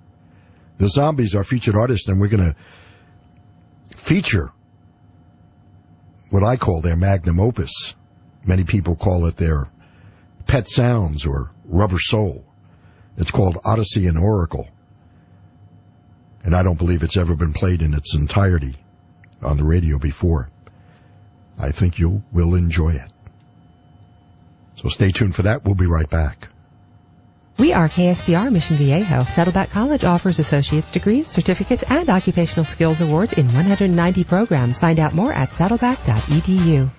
The Zombies are featured artists, and we're going to feature what I call their magnum opus. Many people call it their pet sounds or rubber soul. It's called Odessey and Oracle. And I don't believe it's ever been played in its entirety on the radio before. I think you will enjoy it. So stay tuned for that. We'll be right back. We are KSBR Mission Viejo. Saddleback College offers associate's degrees, certificates, and occupational skills awards in 190 programs. Find out more at saddleback.edu.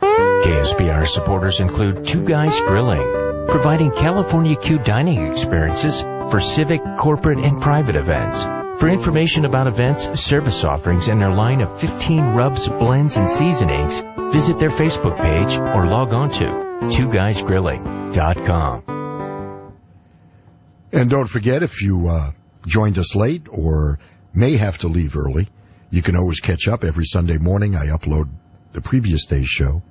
KSBR supporters include Two Guys Grilling, providing California Q dining experiences for civic, corporate, and private events. For information about events, service offerings, and their line of 15 rubs, blends, and seasonings, visit their Facebook page or log on to twoguysgrilling.com. And don't forget, if you uh, joined us late or may have to leave early, you can always catch up every Sunday morning. I upload the previous day's show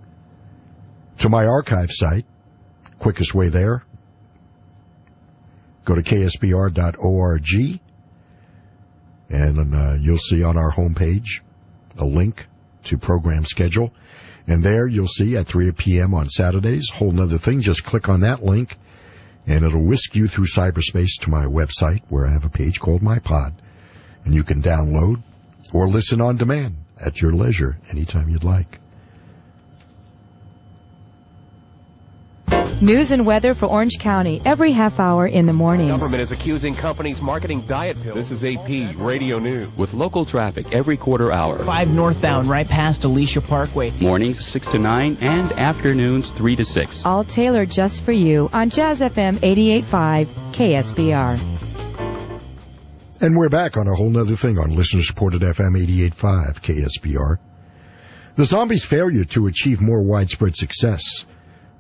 to my archive site. Quickest way there. Go to ksbr.org and uh, you'll see on our homepage a link to program schedule. And there you'll see at 3 p.m. on Saturdays, whole nother thing. Just click on that link and it'll whisk you through cyberspace to my website where I have a page called My Pod and you can download or listen on demand at your leisure anytime you'd like. News and weather for Orange County every half hour in the morning. Government is accusing companies marketing diet pills. This is AP Radio News. With local traffic every quarter hour. 5 northbound right past Alicia Parkway. Mornings 6 to 9 and afternoons 3 to 6. All tailored just for you on Jazz FM 88.5 KSBR. And we're back on a whole nother thing on listener supported FM 88.5 KSBR. The zombies' failure to achieve more widespread success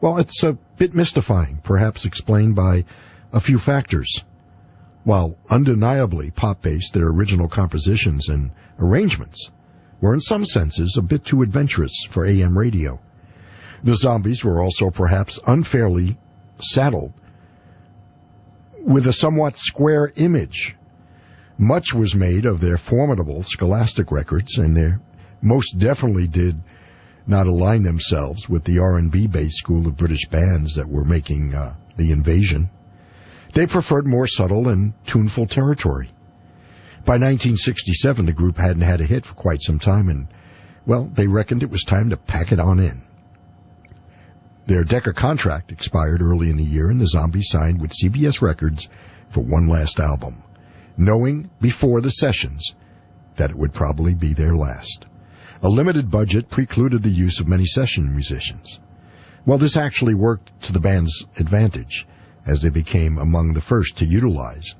well, it's a bit mystifying, perhaps explained by a few factors. While undeniably pop-based, their original compositions and arrangements were in some senses a bit too adventurous for AM radio. The Zombies were also perhaps unfairly saddled with a somewhat square image. Much was made of their formidable scholastic records, and they most definitely did not align themselves with the R&B based school of British bands that were making uh, the invasion. They preferred more subtle and tuneful territory. By 1967, the group hadn't had a hit for quite some time, and well, they reckoned it was time to pack it on in. Their Decca contract expired early in the year, and the Zombies signed with CBS Records for one last album, knowing before the sessions that it would probably be their last. A limited budget precluded the use of many session musicians. Well, this actually worked to the band's advantage, as they became among the first to utilize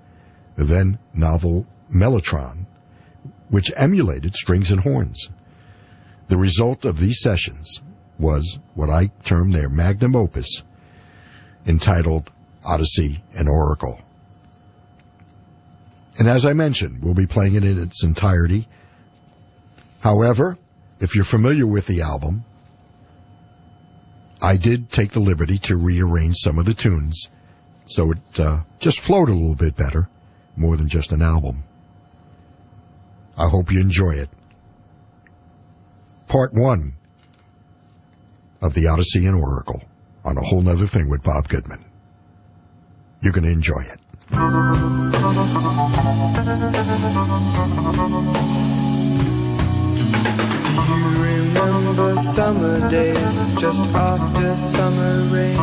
the then novel Mellotron, which emulated strings and horns. The result of these sessions was what I term their magnum opus, entitled Odessey and Oracle. And as I mentioned, we'll be playing it in its entirety. However, if you're familiar with the album, I did take the liberty to rearrange some of the tunes so it uh, just flowed a little bit better, more than just an album. I hope you enjoy it. Part one of the Odessey and Oracle on a whole nother thing with Bob Goodman. You're going to enjoy it. You remember summer days just after summer rain.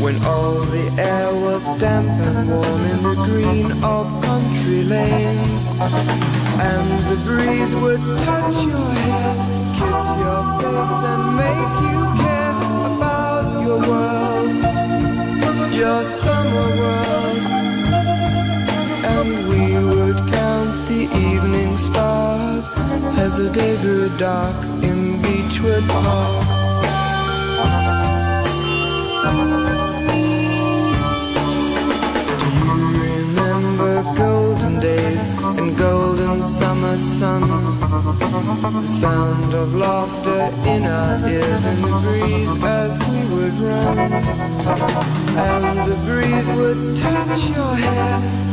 When all the air was damp and warm in the green of country lanes. And the breeze would touch your hair, kiss your face and make you care about your world. Your summer world evening stars as the day grew dark in Beechwood Park. Do you remember golden days and golden summer sun? The sound of laughter in our ears and the breeze as we would run. And the breeze would touch your hair,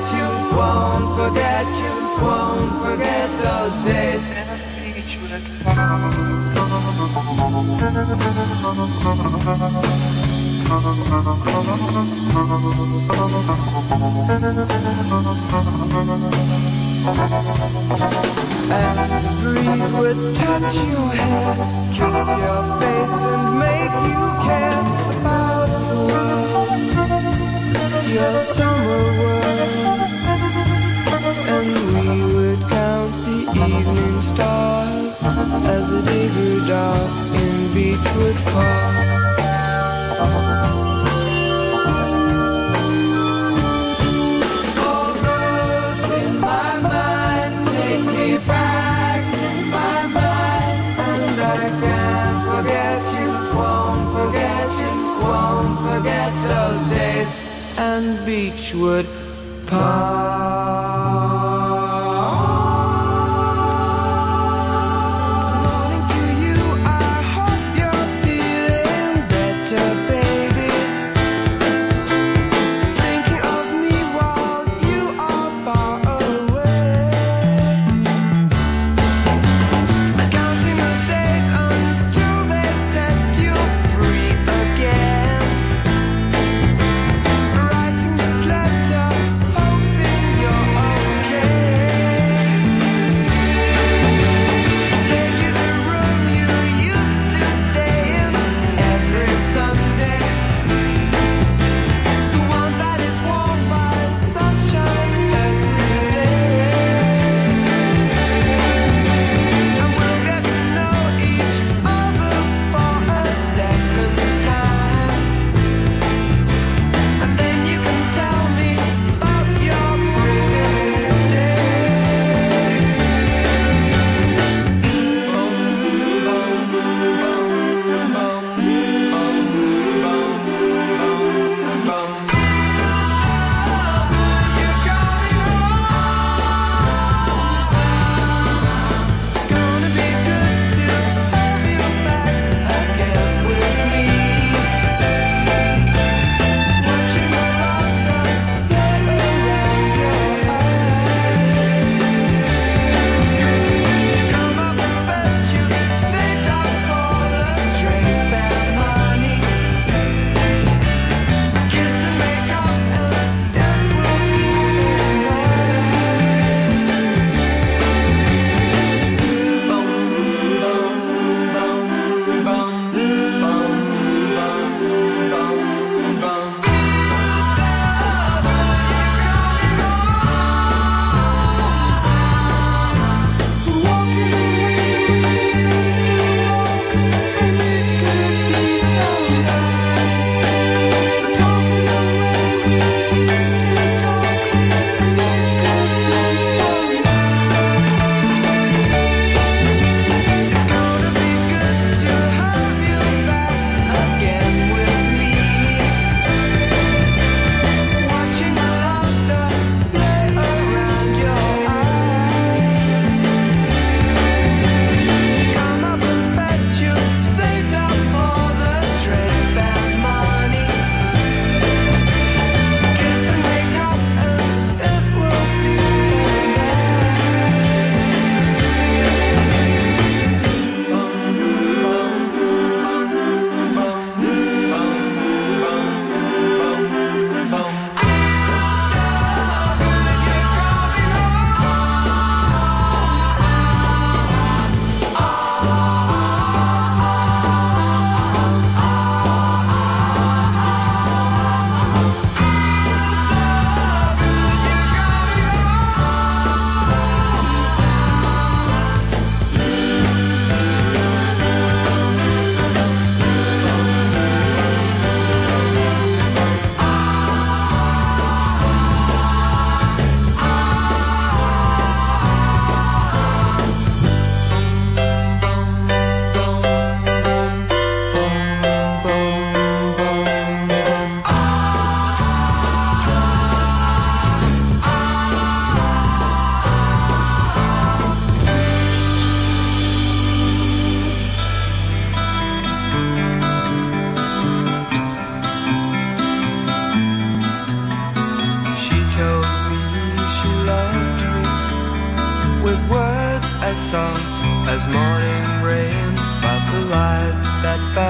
forget you, won't forget you, won't forget those days. And the breeze would touch your hair, kiss your face, and make you care about your world, your summer world. And we would count the evening stars as the grew dark in Beechwood Park. And Beechwood Park.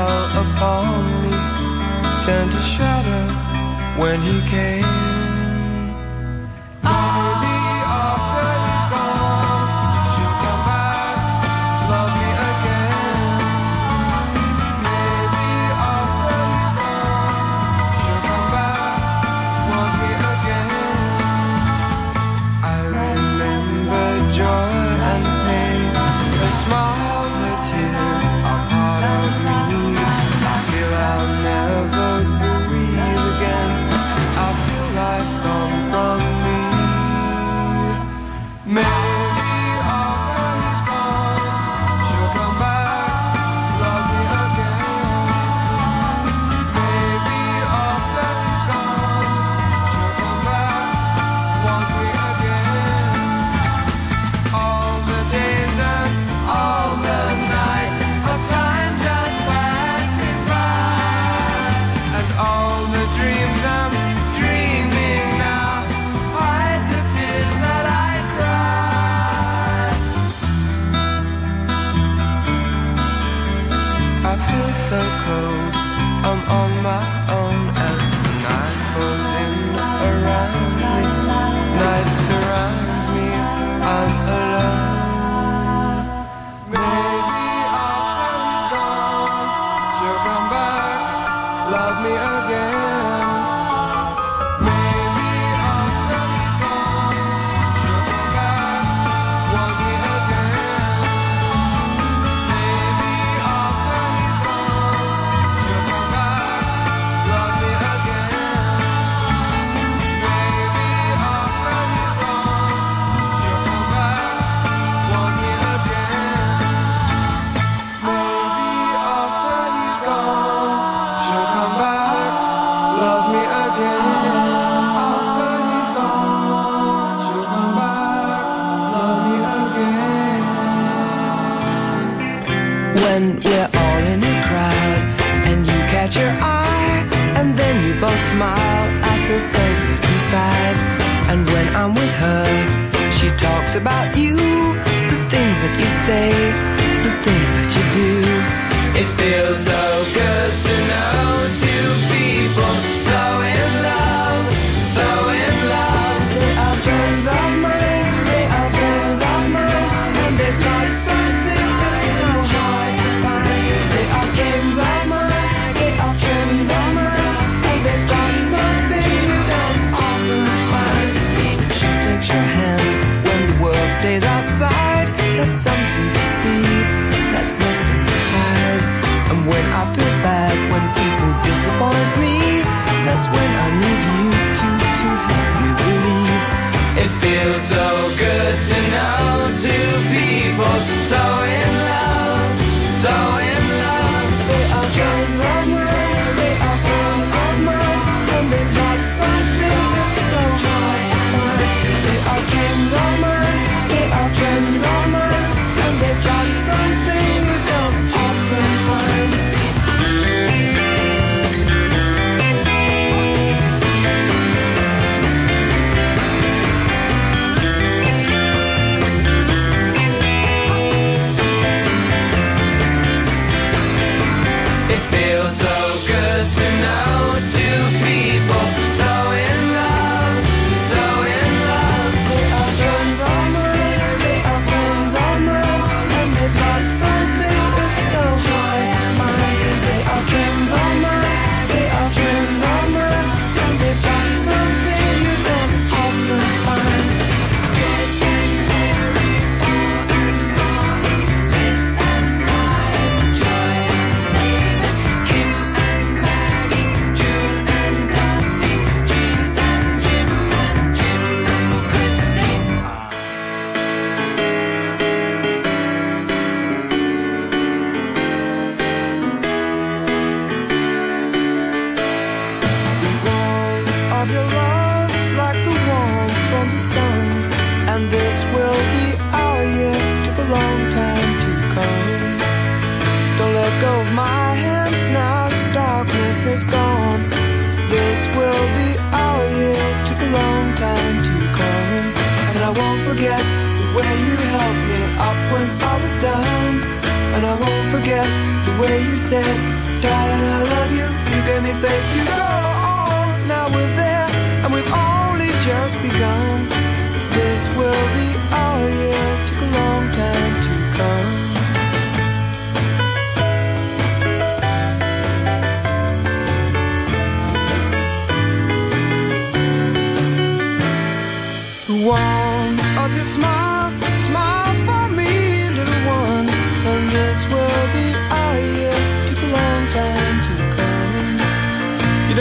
fell upon me turned to shadow when he came.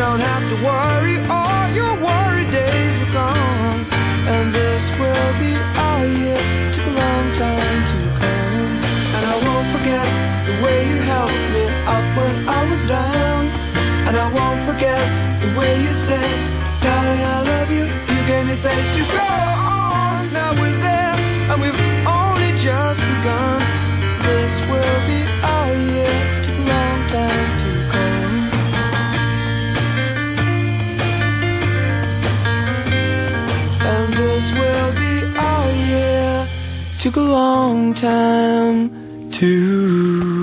don't have to worry, all your worry days are gone. And this will be our year, took a long time to come. And I won't forget the way you helped me up when I was down. And I won't forget the way you said, darling, I love you. You gave me faith to go on. Now we're there, and we've only just begun. This will be our year took a long time to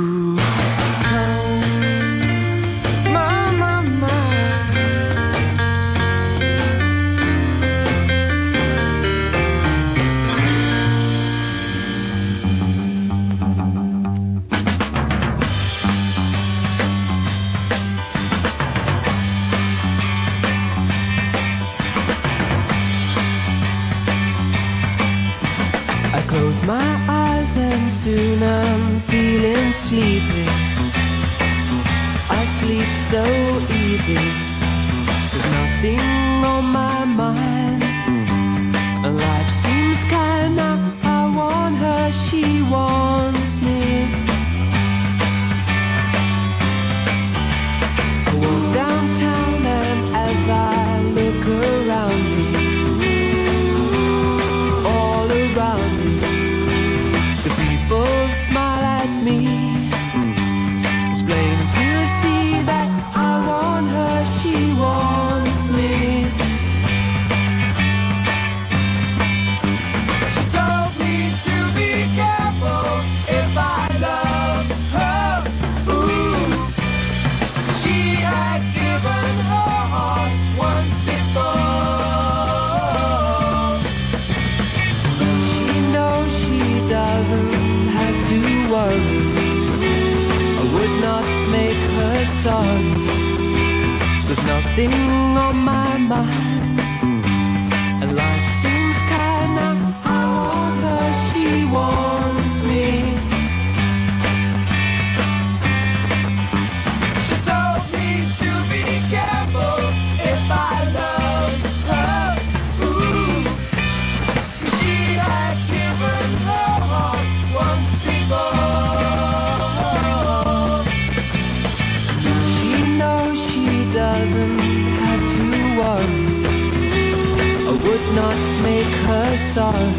so easy. There's nothing on my mind. star.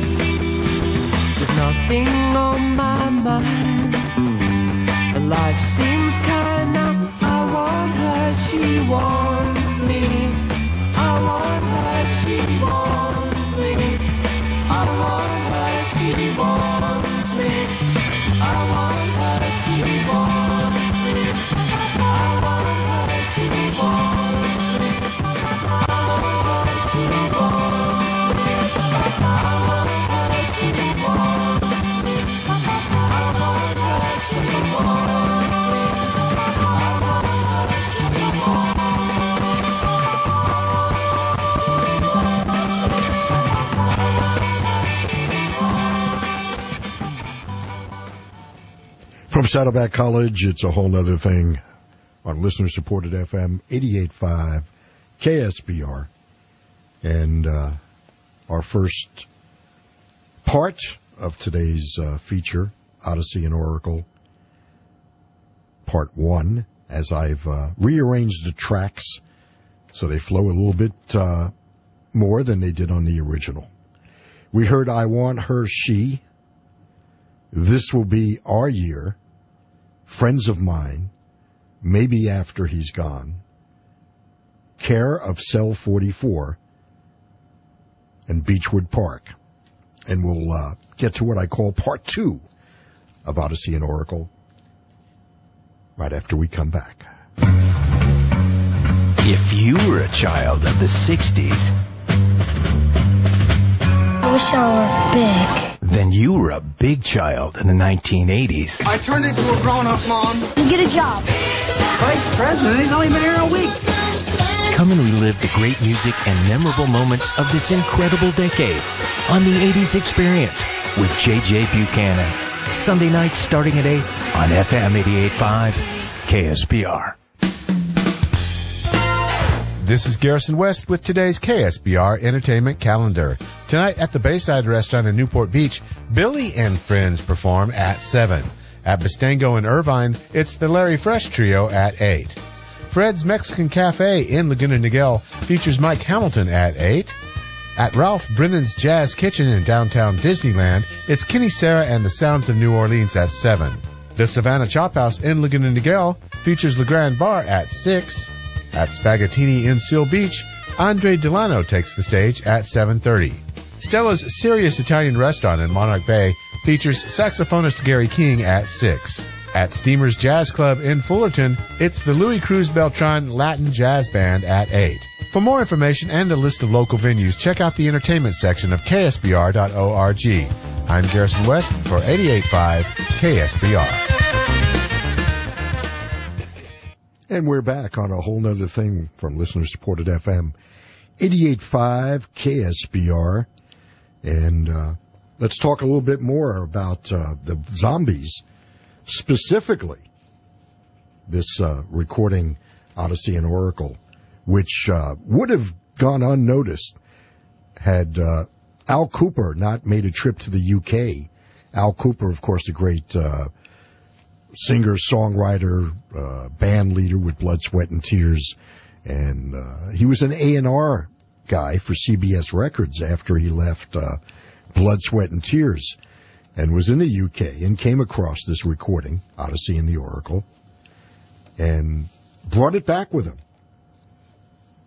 Saddleback College. It's a whole other thing on listener supported FM 88.5 KSBR. And uh, our first part of today's uh, feature, Odessey and Oracle, part one, as I've uh, rearranged the tracks so they flow a little bit uh, more than they did on the original. We heard I Want Her She. This will be our year friends of mine, maybe after he's gone, care of cell 44 and Beechwood Park. And we'll uh, get to what I call part two of Odessey and Oracle right after we come back. If you were a child of the 60s, wish I were big. then you were a big child in the 1980s. I turned into a grown-up, Mom. You get a job. Vice President, he's only been here a week. Come and relive the great music and memorable moments of this incredible decade on the 80s Experience with JJ Buchanan. Sunday nights starting at 8 on FM 88.5 KSBR. This is Garrison West with today's KSBR Entertainment Calendar. Tonight at the Bayside Restaurant in Newport Beach, Billy and Friends perform at 7. At Bistango in Irvine, it's the Larry Fresh Trio at 8. Fred's Mexican Cafe in Laguna Niguel features Mike Hamilton at 8. At Ralph Brennan's Jazz Kitchen in downtown Disneyland, it's Kenny Sarah and the Sounds of New Orleans at 7. The Savannah Chop House in Laguna Niguel features Le Grand Bar at 6. At Spaghettini in Seal Beach, Andre Delano takes the stage at 7.30. Stella's Serious Italian Restaurant in Monarch Bay features saxophonist Gary King at 6. At Steamer's Jazz Club in Fullerton, it's the Louis Cruz Beltran Latin Jazz Band at 8. For more information and a list of local venues, check out the entertainment section of ksbr.org. I'm Garrison West for 88.5 KSBR. And we're back on a whole nother thing from listener supported FM 88.5 KSBR. And, uh, let's talk a little bit more about, uh, the zombies, specifically this, uh, recording Odessey and Oracle, which, uh, would have gone unnoticed had, uh, Al Kooper not made a trip to the UK. Al Kooper, of course, the great, uh, singer, songwriter, uh, band leader with Blood, Sweat, and Tears, and uh, he was an A and R guy for CBS Records after he left uh, Blood, Sweat, and Tears, and was in the UK and came across this recording, Odessey and the Oracle, and brought it back with him,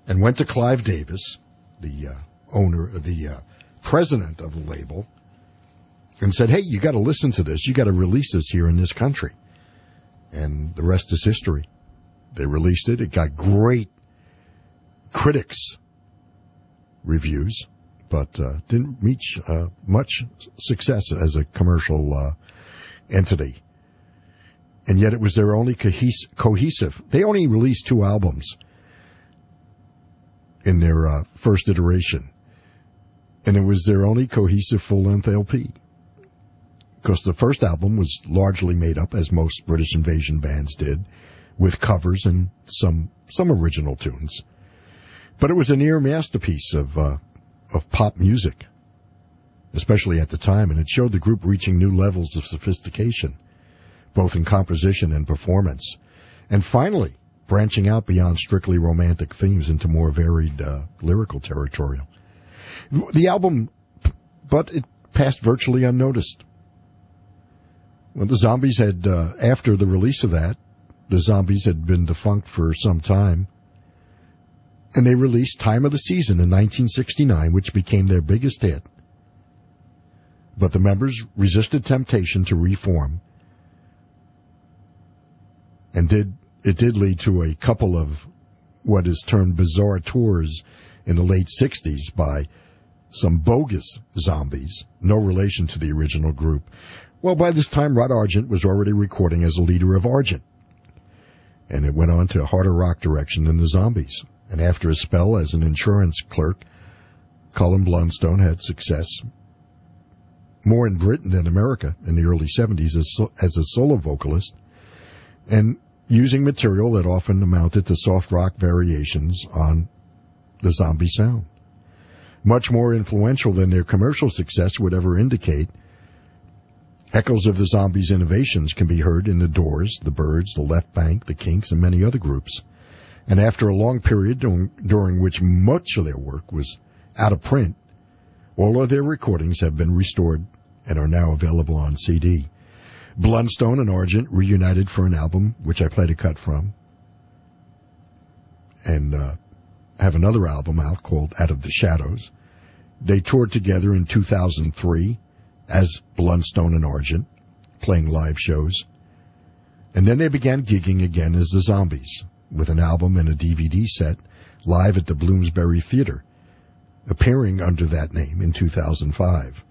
and went to Clive Davis, the uh, owner, the uh, president of the label, and said, "Hey, you got to listen to this. You got to release this here in this country." And the rest is history. They released it. It got great critics reviews, but uh, didn't reach uh, much success as a commercial uh, entity. And yet it was their only cohes- cohesive. They only released two albums in their uh, first iteration, and it was their only cohesive full-length LP because the first album was largely made up, as most British invasion bands did, with covers and some some original tunes. But it was a near masterpiece of uh, of pop music, especially at the time, and it showed the group reaching new levels of sophistication, both in composition and performance, and finally branching out beyond strictly romantic themes into more varied uh, lyrical territory. The album, but it passed virtually unnoticed. Well, the zombies had, uh, after the release of that, the zombies had been defunct for some time. And they released Time of the Season in 1969, which became their biggest hit. But the members resisted temptation to reform. And did, it did lead to a couple of what is termed bizarre tours in the late 60s by some bogus zombies, no relation to the original group, well, by this time, Rod Argent was already recording as a leader of Argent. And it went on to harder rock direction than the Zombies. And after a spell as an insurance clerk, Colin Blunstone had success more in Britain than America in the early 70s as, as a solo vocalist and using material that often amounted to soft rock variations on the zombie sound. Much more influential than their commercial success would ever indicate, Echoes of the Zombies' innovations can be heard in the Doors, the Byrds, the Left Banke, the Kinks, and many other groups. And after a long period during, during which much of their work was out of print, all of their recordings have been restored and are now available on CD. Blunstone and Argent reunited for an album, which I played a cut from, and uh, have another album out called Out of the Shadows. They toured together in 2003 as Blunstone and Argent, playing live shows. And then they began gigging again as the Zombies, with an album and a DVD set live at the Bloomsbury Theater, appearing under that name in 2005.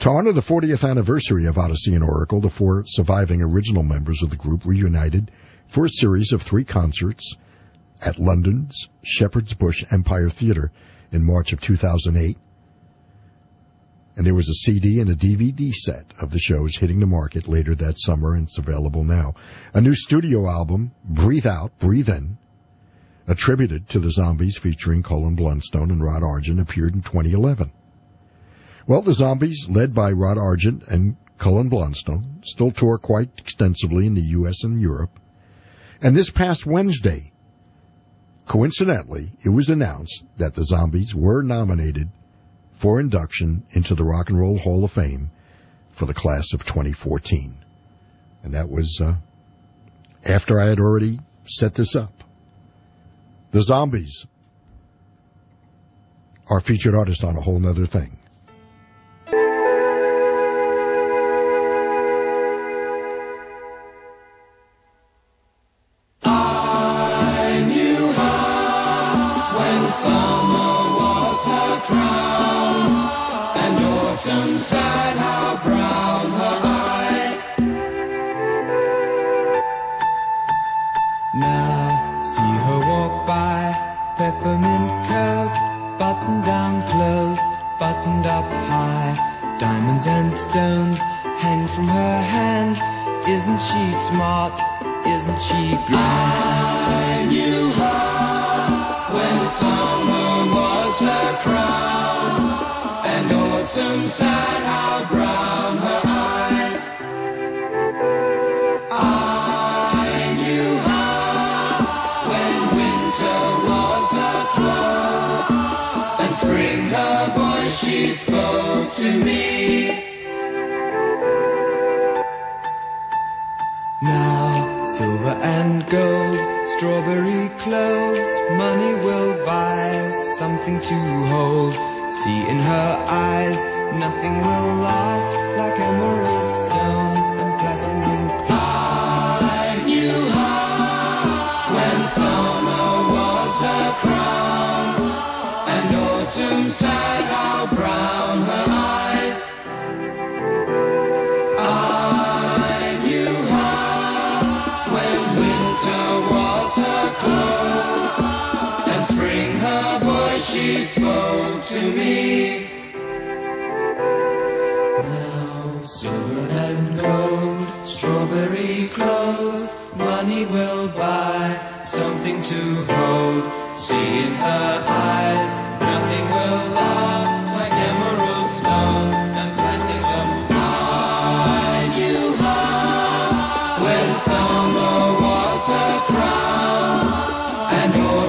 To honor the 40th anniversary of Odessey and Oracle, the four surviving original members of the group reunited for a series of three concerts at London's Shepherd's Bush Empire Theatre in March of 2008. And there was a CD and a DVD set of the shows hitting the market later that summer, and it's available now. A new studio album, Breathe Out, Breathe In, attributed to the Zombies featuring Colin Blunstone and Rod Argent, appeared in 2011. Well, the Zombies, led by Rod Argent and Colin Blunstone, still tour quite extensively in the U.S. and Europe. And this past Wednesday, coincidentally, it was announced that the Zombies were nominated for induction into the Rock and Roll Hall of Fame for the class of 2014. And that was uh, after I had already set this up. The Zombies are featured artists on a whole nother thing. Autumn sighed how brown her eyes. Now see her walk by, peppermint curb, button down clothes, buttoned up high, diamonds and stones hang from her hand. Isn't she smart? Isn't she grand? I knew her when summer was her crown, autumn sighed how brown her eyes. I knew her when winter was her cloak, and spring her voice she spoke to me. Now silver and gold, strawberry clothes, money will buy something to hold. See in her eyes, nothing will last like emerald stones. And platinum I knew her when summer was her crown, and autumn sighed how brown her eyes. I knew her when winter was her cloak, and spring her she spoke to me. Now silver and gold, strawberry clothes, money will buy something to hold. See in her eyes, nothing will last like emerald stones and platinum. I knew her when summer was her crown,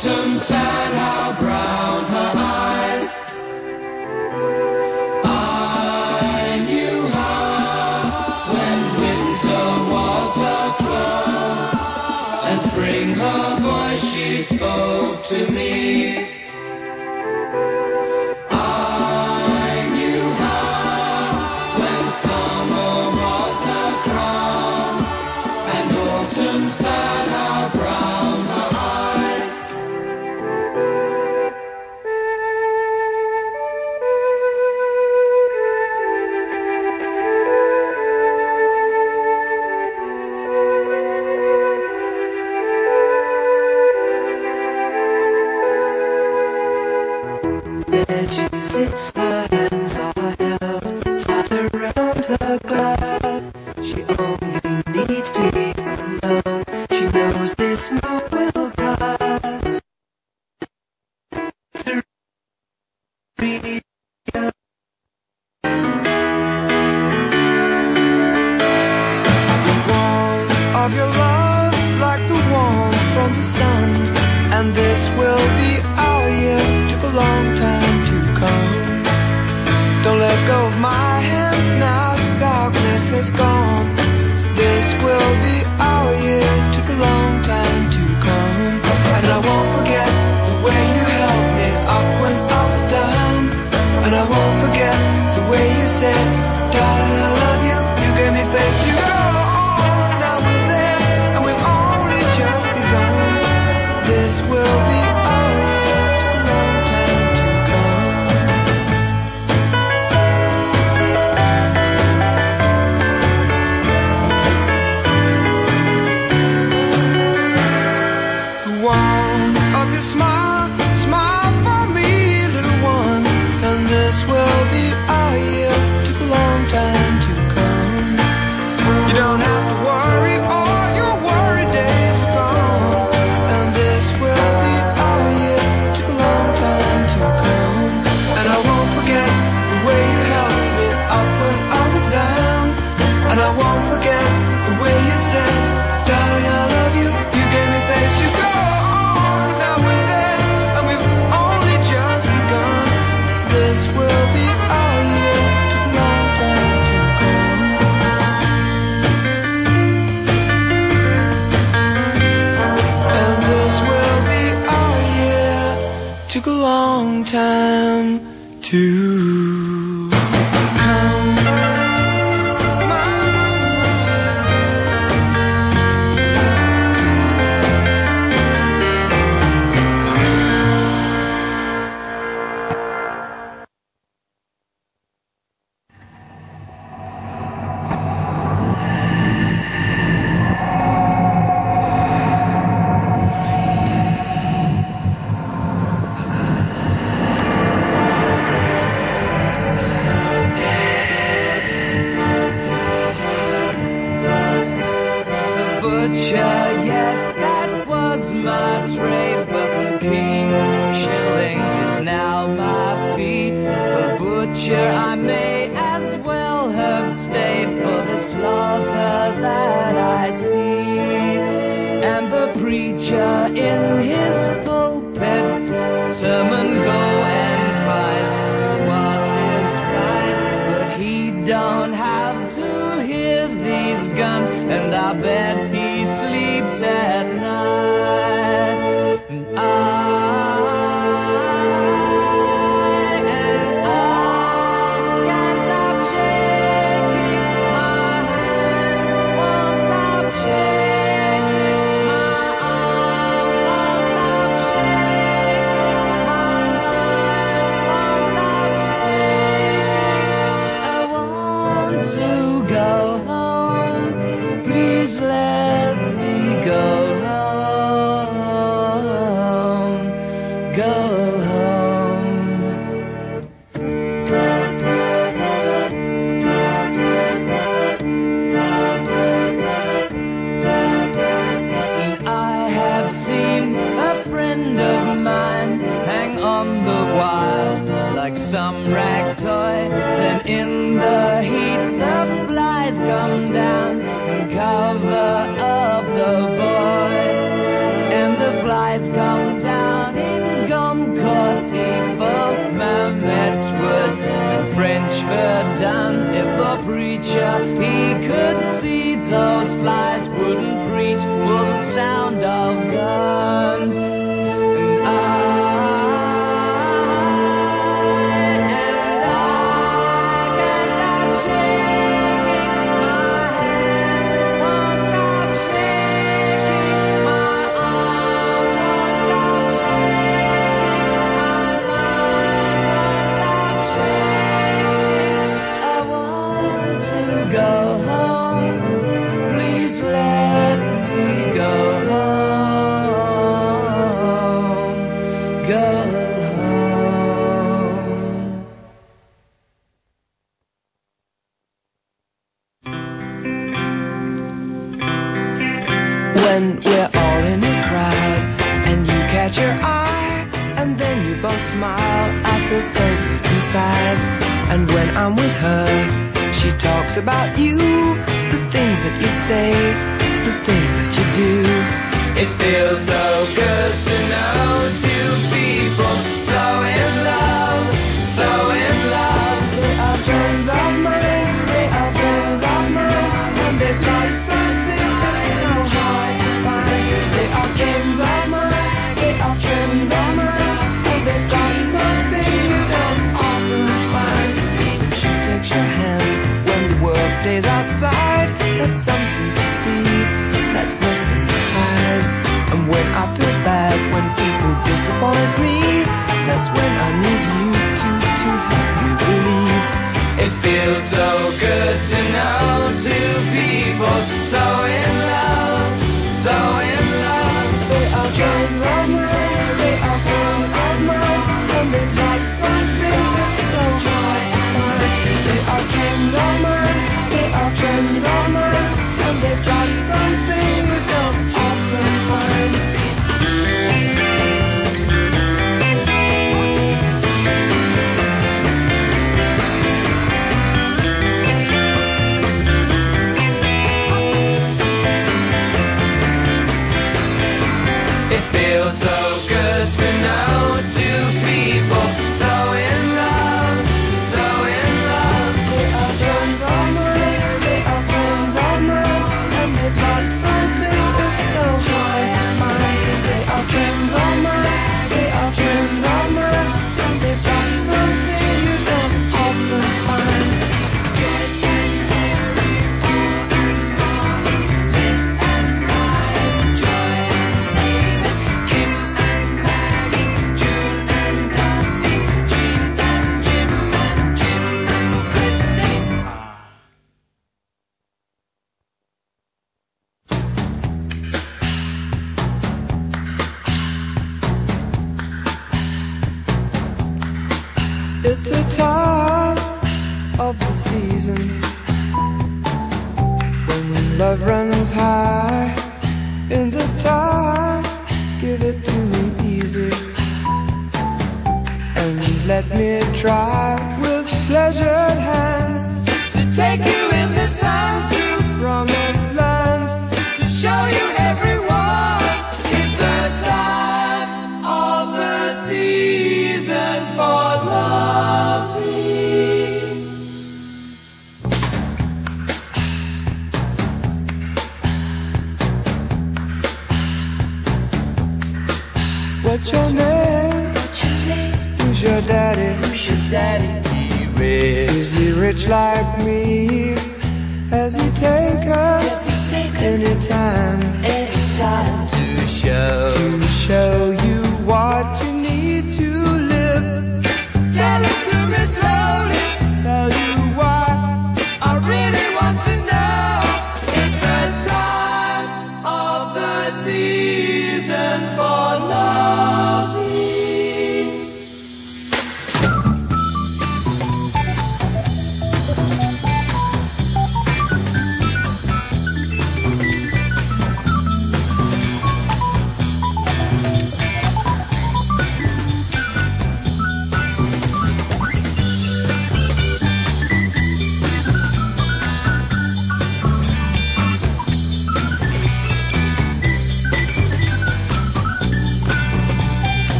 autumn sighed how brown her eyes. I knew her when winter was her cloak, and spring her voice she spoke to me. Preacher in his pulpit. Sermon go and fight to what is right. But he don't have to hear these guns, and I bet he He about you, the things that you say, the things that you do. It feels so good. Stays outside. That's something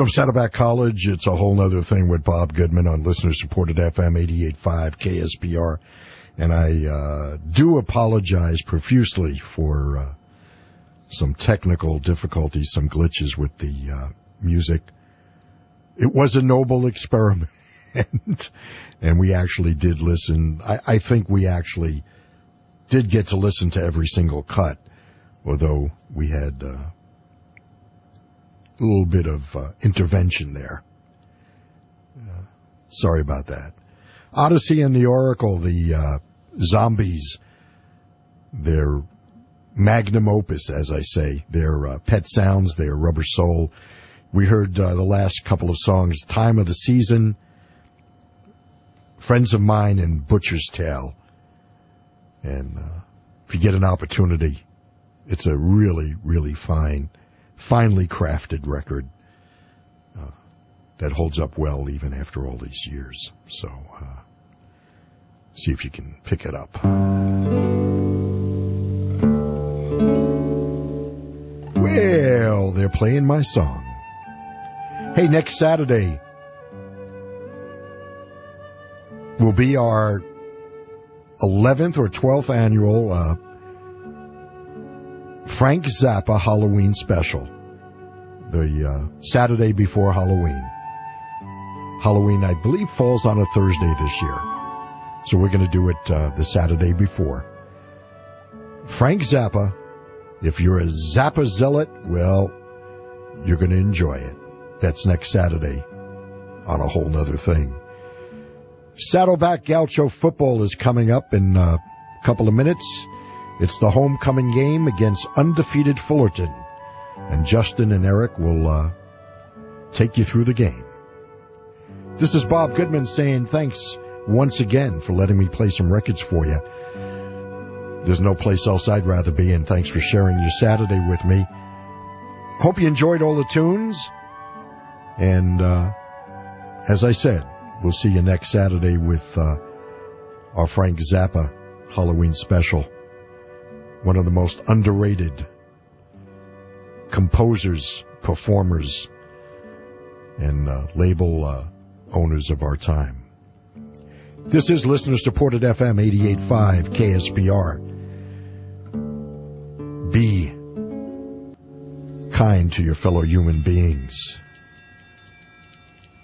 From Saddleback College, it's a whole nother thing with Bob Goodman on listener supported FM 88.5 KSBR. And I, uh, do apologize profusely for, uh, some technical difficulties, some glitches with the, uh, music. It was a noble experiment. and we actually did listen. I, I think we actually did get to listen to every single cut, although we had, uh, little bit of uh, intervention there. Uh, sorry about that. Odessey and the Oracle, the uh, zombies, their magnum opus, as I say, their uh, pet sounds, their rubber soul. We heard uh, the last couple of songs, Time of the Season, Friends of Mine, and Butcher's Tale. And if you get an opportunity, it's a really, really fine finely crafted record uh, that holds up well even after all these years. So, uh, see if you can pick it up. Well, they're playing my song. Hey, next Saturday will be our 11th or 12th annual uh, Frank Zappa Halloween special. The uh, Saturday before Halloween. Halloween, I believe, falls on a Thursday this year. So we're going to do it uh, the Saturday before. Frank Zappa, if you're a Zappa zealot, well, you're going to enjoy it. That's next Saturday on a whole nother thing. Saddleback Gaucho football is coming up in a couple of minutes. It's the homecoming game against undefeated Fullerton. And Justin and Eric will uh, take you through the game. This is Bob Goodman saying thanks once again for letting me play some records for you. There's no place else I'd rather be, and thanks for sharing your Saturday with me. Hope you enjoyed all the tunes. And uh, as I said, we'll see you next Saturday with uh, our Frank Zappa Halloween special one of the most underrated composers, performers, and uh, label uh, owners of our time. This is listener supported FM 88.5 KSBR. Be kind to your fellow human beings.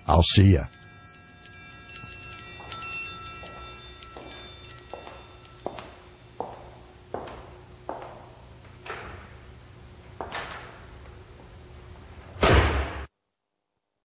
I'll see ya.